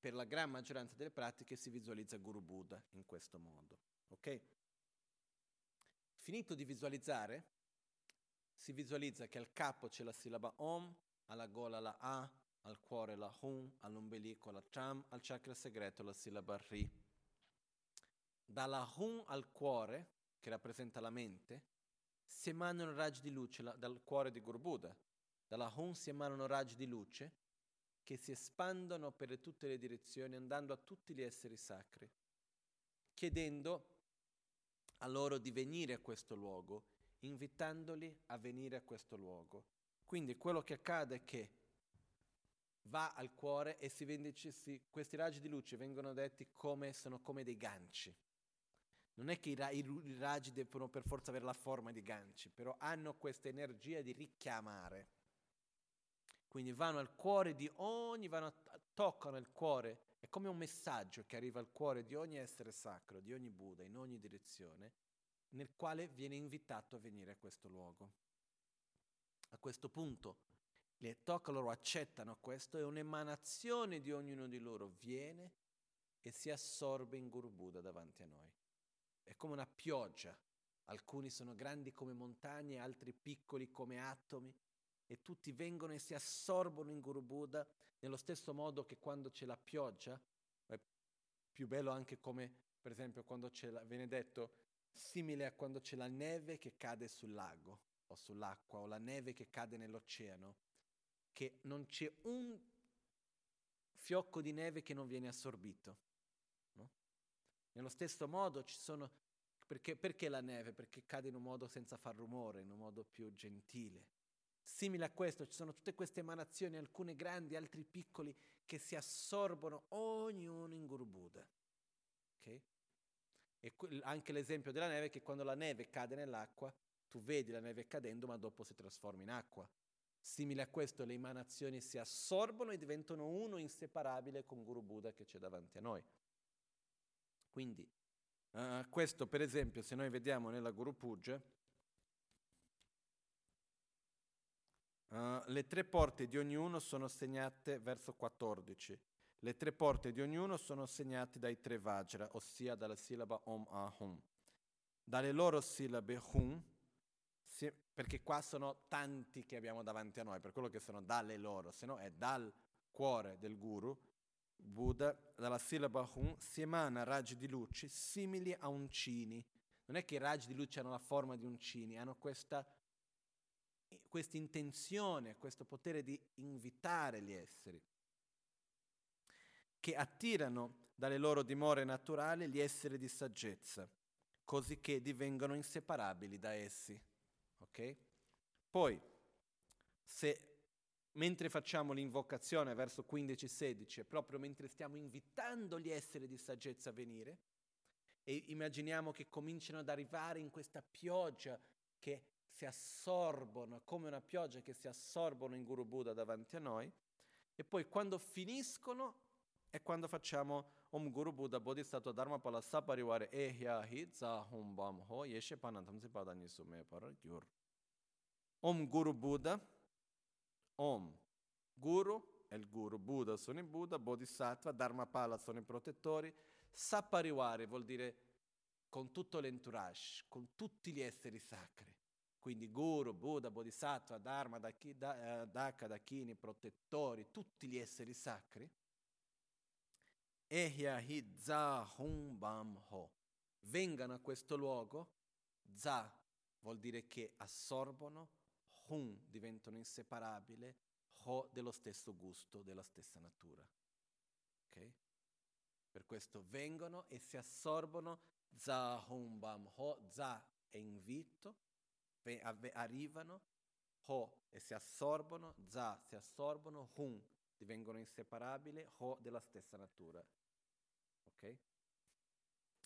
per la gran maggioranza delle pratiche, si visualizza Guru Buddha in questo modo. Ok? Finito di visualizzare, si visualizza che al capo c'è la sillaba Om, alla gola la A, al cuore la Hum, all'ombelico la Cham, al chakra segreto la sillaba Ri. Dalla Hum al cuore, che rappresenta la mente, si emanano raggi di luce la, dal cuore di Guru Buddha, dalla Hum si emanano raggi di luce che si espandono per tutte le direzioni andando a tutti gli esseri sacri, chiedendo a loro di venire a questo luogo, invitandoli a venire a questo luogo. Quindi quello che accade è che va al cuore e vende, si, questi raggi di luce vengono detti come sono come dei ganci. Non è che i, ra- i raggi devono per forza avere la forma di ganci, però hanno questa energia di richiamare. Quindi vanno al cuore di ogni, vanno, toccano il cuore, è come un messaggio che arriva al cuore di ogni essere sacro, di ogni Buddha, in ogni direzione, nel quale viene invitato a venire a questo luogo. A questo punto le toccano, loro accettano questo e un'emanazione di ognuno di loro viene e si assorbe in Guru Buddha davanti a noi. È come una pioggia. Alcuni sono grandi come montagne, altri piccoli come atomi, e tutti vengono e si assorbono in Guru Buddha nello stesso modo che quando c'è la pioggia, è più bello anche come per esempio quando c'è, la, viene detto, simile a quando c'è la neve che cade sul lago o sull'acqua o la neve che cade nell'oceano, che non c'è un fiocco di neve che non viene assorbito. No? Nello stesso modo ci sono... Perché, perché la neve? Perché cade in un modo senza far rumore, in un modo più gentile. Simile a questo ci sono tutte queste emanazioni, alcune grandi, altri piccoli, che si assorbono ognuno in Guru Buddha. Okay? E anche l'esempio della neve è che quando la neve cade nell'acqua, tu vedi la neve cadendo, ma dopo si trasforma in acqua. Simile a questo, le emanazioni si assorbono e diventano uno inseparabile con Guru Buddha che c'è davanti a noi. Quindi, uh, questo per esempio, se noi vediamo nella Guru Puja, Uh, le tre porte di ognuno sono segnate verso 14. Le tre porte di ognuno sono segnate dai tre Vajra, ossia dalla sillaba Om Ahum. Dalle loro sillabe Hum, si, perché qua sono tanti che abbiamo davanti a noi, per quello che sono dalle loro, se no è dal cuore del guru, Buddha, dalla sillaba Hum si emana raggi di luce simili a uncini. Non è che i raggi di luce hanno la forma di uncini, hanno questa questa intenzione, questo potere di invitare gli esseri. che attirano dalle loro dimore naturali gli esseri di saggezza, così che divengono inseparabili da essi. Ok? Poi, se mentre facciamo l'invocazione verso 15-16, proprio mentre stiamo invitando gli esseri di saggezza a venire, e immaginiamo che cominciano ad arrivare in questa pioggia che si assorbono, come una pioggia che si assorbono in Guru Buddha davanti a noi, e poi quando finiscono è quando facciamo Om Guru Buddha Bodhisattva Dharma Pala Sapariware Ehya Hi Za Hum Bam Ho Yeshe Panantam Sipadani Sume Paragyur. Om Guru Buddha, Om Guru è il Guru, Buddha sono i Buddha, Bodhisattva, Dharmapala sono i protettori, Sapariware vuol dire con tutto l'entourage, con tutti gli esseri sacri. Quindi Guru, Buddha, Bodhisattva, Dharma, Daka, Dakini, protettori, tutti gli esseri sacri. Ehya hi za hum bam ho. Vengano a questo luogo, za vuol dire che assorbono, hum diventano inseparabili, ho dello stesso gusto, della stessa natura. Okay? Per questo vengono e si assorbono, za hum bam ho, za è invito, arrivano, ho e si assorbono, za si assorbono, hum divengono inseparabili, ho della stessa natura. Ok?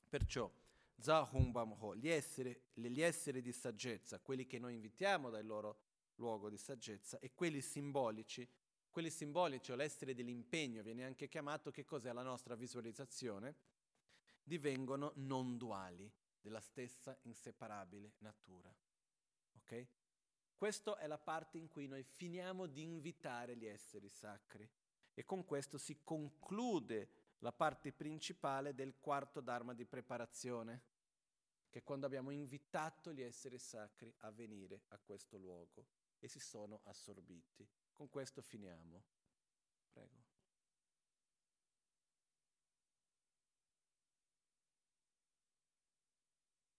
Perciò, za hum bam ho, gli esseri, gli esseri di saggezza, quelli che noi invitiamo dal loro luogo di saggezza, e quelli simbolici, quelli simbolici o l'essere dell'impegno, viene anche chiamato che cos'è la nostra visualizzazione, divengono non duali, della stessa inseparabile natura. Ok? Questa è la parte in cui noi finiamo di invitare gli esseri sacri e con questo si conclude la parte principale del quarto dharma di preparazione, che è quando abbiamo invitato gli esseri sacri a venire a questo luogo e si sono assorbiti. Con questo finiamo. Prego.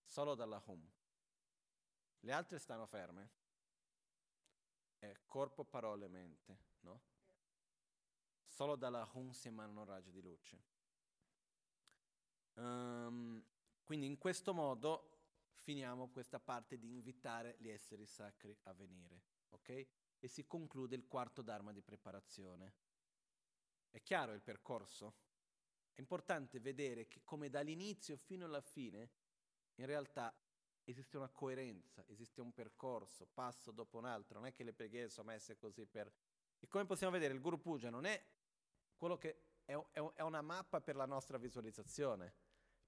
Solo dalla home. Le altre stanno ferme. È corpo, parole, mente, no? Solo dalla home si emanano raggi di luce. Um, quindi in questo modo finiamo questa parte di invitare gli esseri sacri a venire, ok? E si conclude il quarto dharma di preparazione. È chiaro il percorso? È importante vedere che come dall'inizio fino alla fine, in realtà esiste una coerenza, esiste un percorso, passo dopo un altro, non è che le preghiere sono messe così per... E come possiamo vedere, il Guru Puja non è quello che è, è, è una mappa per la nostra visualizzazione,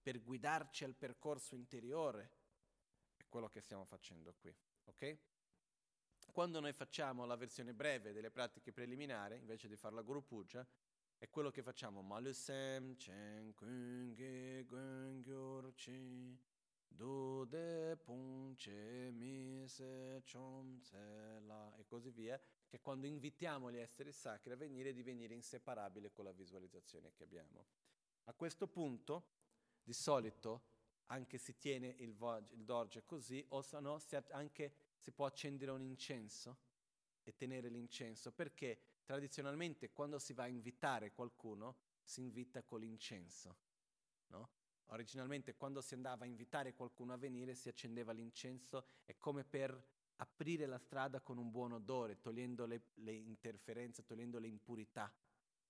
per guidarci al percorso interiore, quello che stiamo facendo qui. Ok? Quando noi facciamo la versione breve delle pratiche preliminari, invece di fare la Guru Puja, è quello che facciamo Malusem Chen Kunge Gwengyur Chi Dude Punce Mise Chom La e così via, che quando invitiamo gli esseri sacri a venire di venire inseparabile con la visualizzazione che abbiamo. A questo punto, di solito, anche si tiene il, vo- il dorje così, o se no si anche si può accendere un incenso e tenere l'incenso, perché tradizionalmente quando si va a invitare qualcuno si invita con l'incenso. No? Originalmente quando si andava a invitare qualcuno a venire si accendeva l'incenso, è come per aprire la strada con un buon odore, togliendo le, le interferenze, togliendo le impurità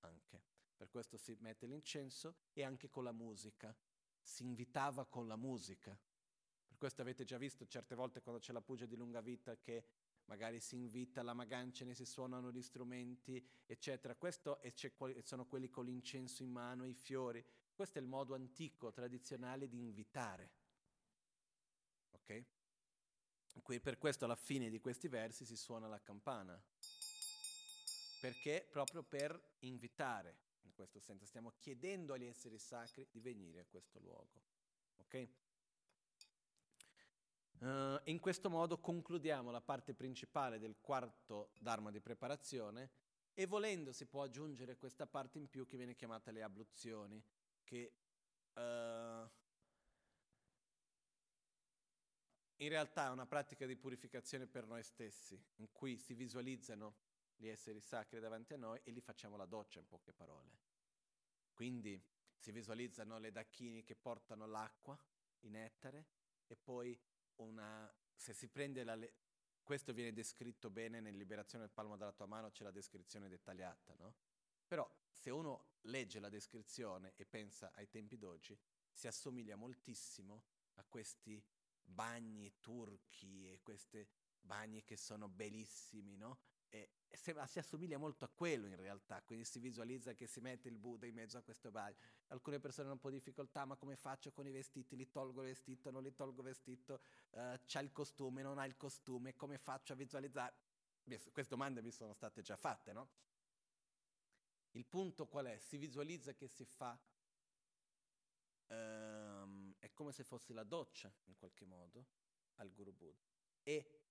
anche. Per questo si mette l'incenso e anche con la musica si invitava con la musica. Per questo avete già visto certe volte quando c'è la pugia di lunga vita che magari si invita la magancene, si suonano gli strumenti, eccetera. Questo e sono quelli con l'incenso in mano, i fiori. Questo è il modo antico, tradizionale di invitare. Ok? Per questo alla fine di questi versi si suona la campana. Perché? Proprio per invitare in questo senso, stiamo chiedendo agli esseri sacri di venire a questo luogo. Ok? Uh, in questo modo concludiamo la parte principale del quarto Dharma di preparazione e volendo si può aggiungere questa parte in più che viene chiamata le abluzioni, che uh, in realtà è una pratica di purificazione per noi stessi, in cui si visualizzano gli esseri sacri davanti a noi e li facciamo la doccia in poche parole. Quindi si visualizzano le dacchini che portano l'acqua, in ettare, e poi una, se si prende la, le- questo viene descritto bene nel Liberazione del palmo della tua mano, c'è la descrizione dettagliata, no? Però se uno legge la descrizione e pensa ai tempi d'oggi, si assomiglia moltissimo a questi bagni turchi e questi bagni che sono bellissimi, no? E sembra, si assomiglia molto a quello in realtà, quindi si visualizza che si mette il Buddha in mezzo a questo bagno. Alcune persone hanno un po' di difficoltà, ma come faccio con i vestiti? Li tolgo il vestito, non li tolgo il vestito? Uh, c'ha il costume, non ha il costume? Come faccio a visualizzare? Queste domande mi sono state già fatte, no? Il punto qual è? Si visualizza che si fa, um, è come se fosse la doccia in qualche modo al Guru Buddha. E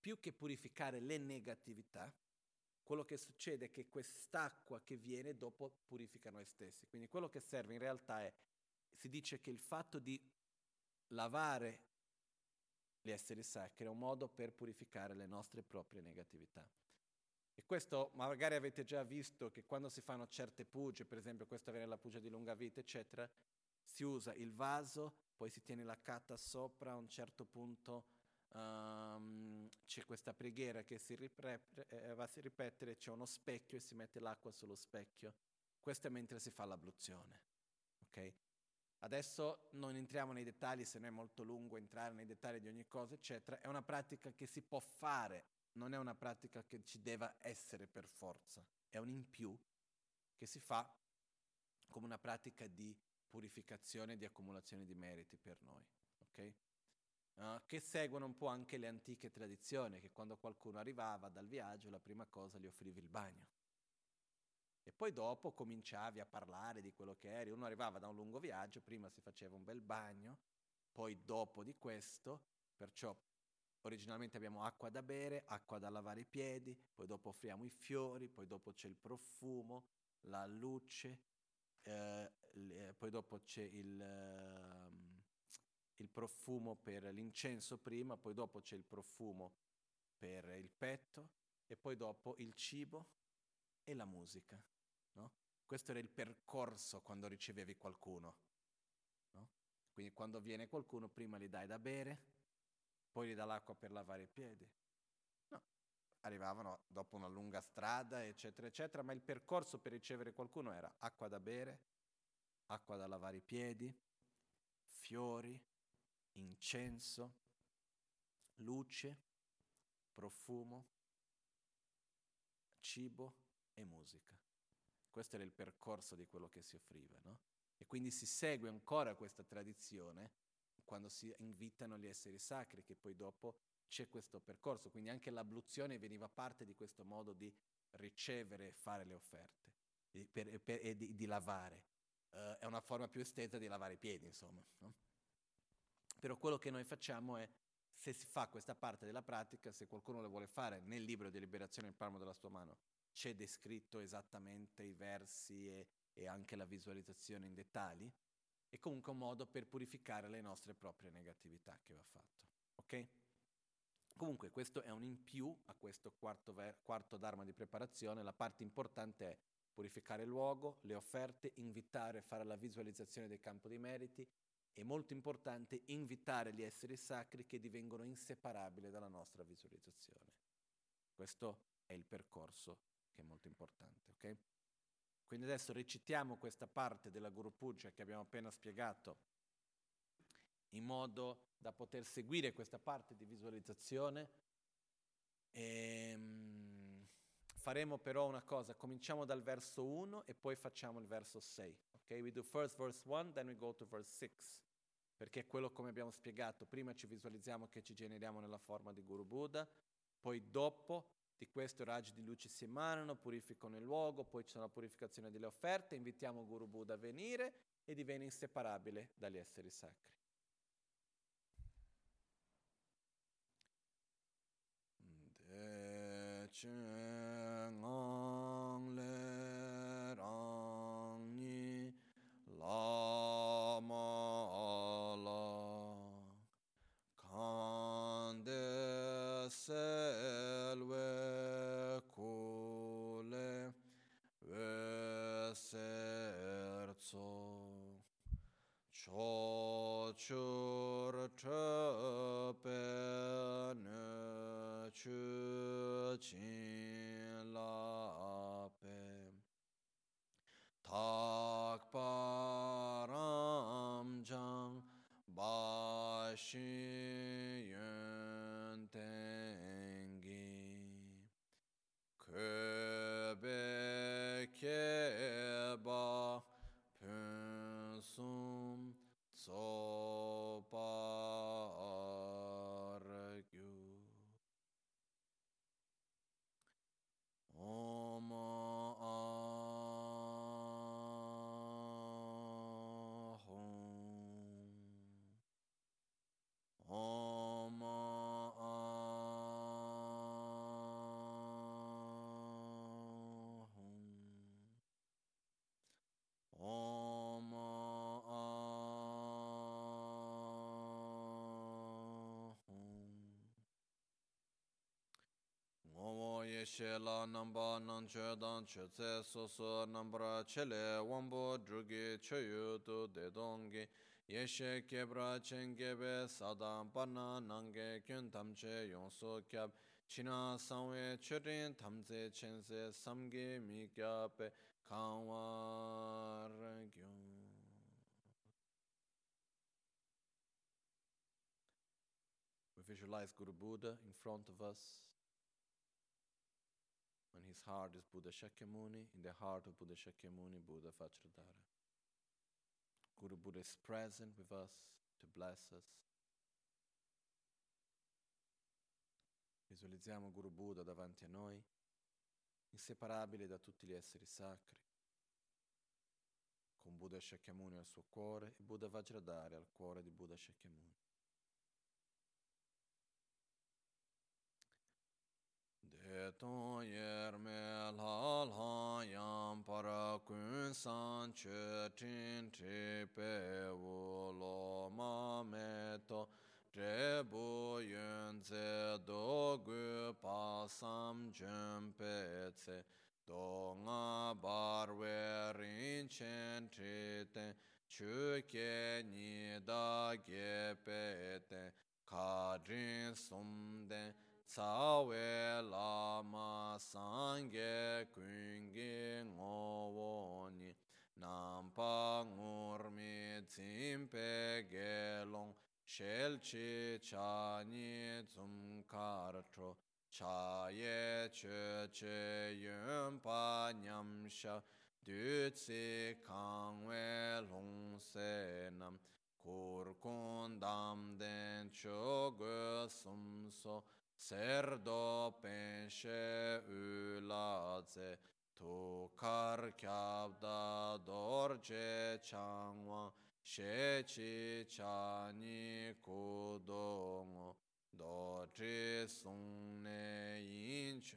più che purificare le negatività, quello che succede è che quest'acqua che viene dopo purifica noi stessi. Quindi quello che serve in realtà è, si dice che il fatto di lavare gli esseri sacri è un modo per purificare le nostre proprie negatività. E questo magari avete già visto che quando si fanno certe puge, per esempio questa viene la pugia di lunga vita, eccetera, si usa il vaso, poi si tiene la carta sopra, a un certo punto um, c'è questa preghiera che si ripre- eh, va a ripetere, c'è uno specchio e si mette l'acqua sullo specchio. Questo è mentre si fa l'abluzione. Okay? Adesso non entriamo nei dettagli, se no è molto lungo entrare nei dettagli di ogni cosa, eccetera. È una pratica che si può fare, non è una pratica che ci deve essere per forza, è un in più che si fa come una pratica di purificazione e di accumulazione di meriti per noi. Okay? Uh, che seguono un po' anche le antiche tradizioni, che quando qualcuno arrivava dal viaggio la prima cosa gli offrivi il bagno. E poi dopo cominciavi a parlare di quello che eri. Uno arrivava da un lungo viaggio, prima si faceva un bel bagno, poi dopo di questo, perciò originalmente abbiamo acqua da bere, acqua da lavare i piedi, poi dopo offriamo i fiori, poi dopo c'è il profumo, la luce, eh, poi dopo c'è il... Uh, il profumo per l'incenso prima, poi dopo c'è il profumo per il petto e poi dopo il cibo e la musica. No? Questo era il percorso quando ricevevi qualcuno. No? Quindi quando viene qualcuno prima gli dai da bere, poi gli dà l'acqua per lavare i piedi. No, arrivavano dopo una lunga strada, eccetera, eccetera, ma il percorso per ricevere qualcuno era acqua da bere, acqua da lavare i piedi, fiori, incenso, luce, profumo, cibo e musica. Questo era il percorso di quello che si offriva, no? E quindi si segue ancora questa tradizione quando si invitano gli esseri sacri, che poi dopo c'è questo percorso. Quindi anche l'abluzione veniva parte di questo modo di ricevere e fare le offerte e, per, per, e di, di, lavare. Uh, è una forma più estesa di lavare i piedi, insomma. No? Però quello che noi facciamo è, se si fa questa parte della pratica, se qualcuno lo vuole fare nel libro di liberazione il palmo della sua mano, c'è descritto esattamente i versi e, e anche la visualizzazione in dettagli, è comunque un modo per purificare le nostre proprie negatività che va fatto. Ok? Comunque questo è un in più a questo quarto, ver- quarto dharma di preparazione, la parte importante è purificare il luogo, le offerte, invitare a fare la visualizzazione del campo dei meriti, è molto importante invitare gli esseri sacri che divengono inseparabili dalla nostra visualizzazione. Questo è il percorso che è molto importante, ok? Quindi adesso recitiamo questa parte della Guru Puja che abbiamo appena spiegato in modo da poter seguire questa parte di visualizzazione. E, ehm, faremo però una cosa, cominciamo dal verso 1 e poi facciamo il verso 6. Ok, we do first verse 1, then we go to verse 6. Perché è quello come abbiamo spiegato, prima ci visualizziamo che ci generiamo nella forma di Guru Buddha, poi dopo di questo i raggi di luce si emanano, purificano il luogo, poi c'è la purificazione delle offerte, invitiamo Guru Buddha a venire e diviene inseparabile dagli esseri sacri. selve kule veser ba namba dan che tse nambra drugi che yu tu dongi yeshe kebra sadam nange kyun kyab. China mi We visualize Guru Buddha in front of us. On his heart is Buddha Shakyamuni. In the heart of Buddha Shakyamuni, Buddha Vajradhara. Guru Buddha is present with us to bless us. Visualizziamo Guru Buddha davanti a noi, inseparabile da tutti gli esseri sacri, con Buddha Shakyamuni al suo cuore e Buddha Vajradhara al cuore di Buddha Shakyamuni. De ton yer me la la yam para kun san che tin tri pe to tre bu yun ze do gu pa sam jen pe tse. Do nga bar we rin chen tri ten chu ke ni da ge pe ten ka Tsawe lama sange kungi ngowo ni Nampa ngurmi tsimpe gelong Shelchi chani tsumkarcho Chaye cheche yunpa nyamsha Dutsi kangwe longse nam Kurkun damden chogo sumso Serdo penshe tu kar kyabda dorje changwa shechi chani kudongo doji sungne inch.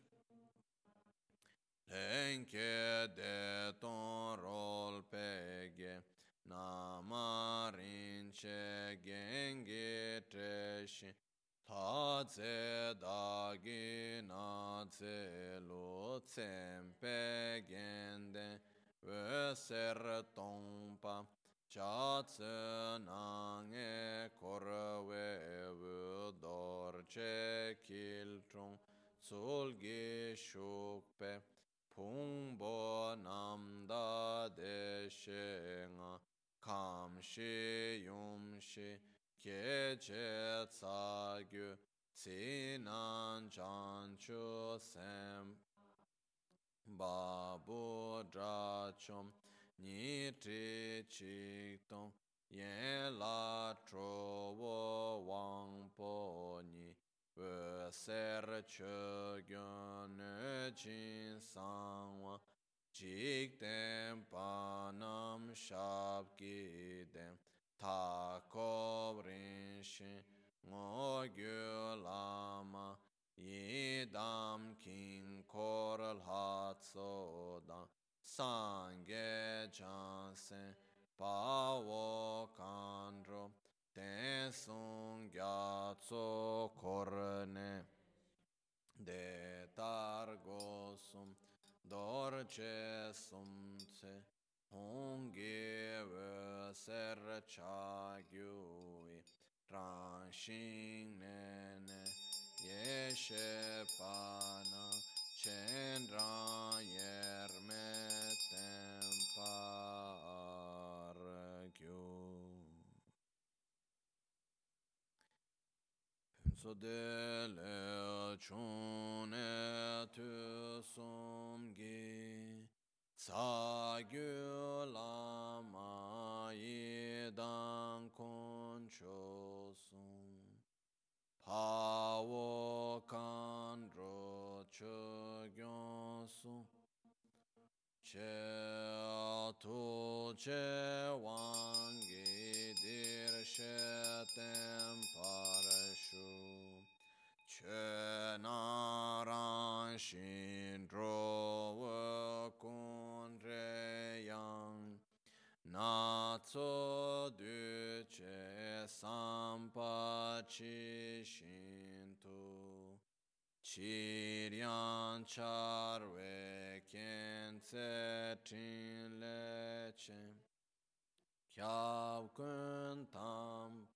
Lenke de ton rol pege namarinche genge treshi Ta tse da gi na tse lu tsempe gende we ser tongpa cha tse na nge kor we wu dor che kil chung sul gi shukpe pung bo nam da de she nga kam shi yum shi ke che tsa gyu tsi nan chan chu sem ba bu dra chom ni tri chi tong yen la tro wo wang ni we ser che gyön ne chin sang wa jik ten pa nam shab ki ta ko rin shin ngo gyu lama yi dam kin kor la tso da sang ge chan sen pa wo kan ro ten sung gya tso kor ne de tar go sum dor che sum tse honge we ser cha gyui ran shin ne ne ye she pa na chen ran yer me tem par gyu so de le chun e tu som gi sa gyu la ma yi dan kun cho sum pa wo kan ro cho gyon sum che tu che wang gi dir she tem par che na ran shin ro wo kun re yang na tso du che sam pa chi shin tu chi rian char we kien tse trin le che kyav kun tam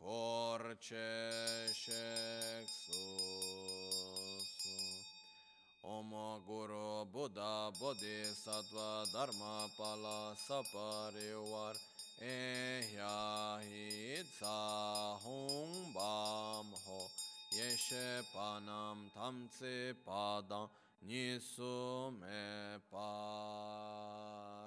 kor che shek su su Om Guru Buddha Bodhisattva Dharma Pala Saparivar Ehya Hitsa Hung Bam Ho. Yeshe Panam Tamtse Padam Nisu Me Pa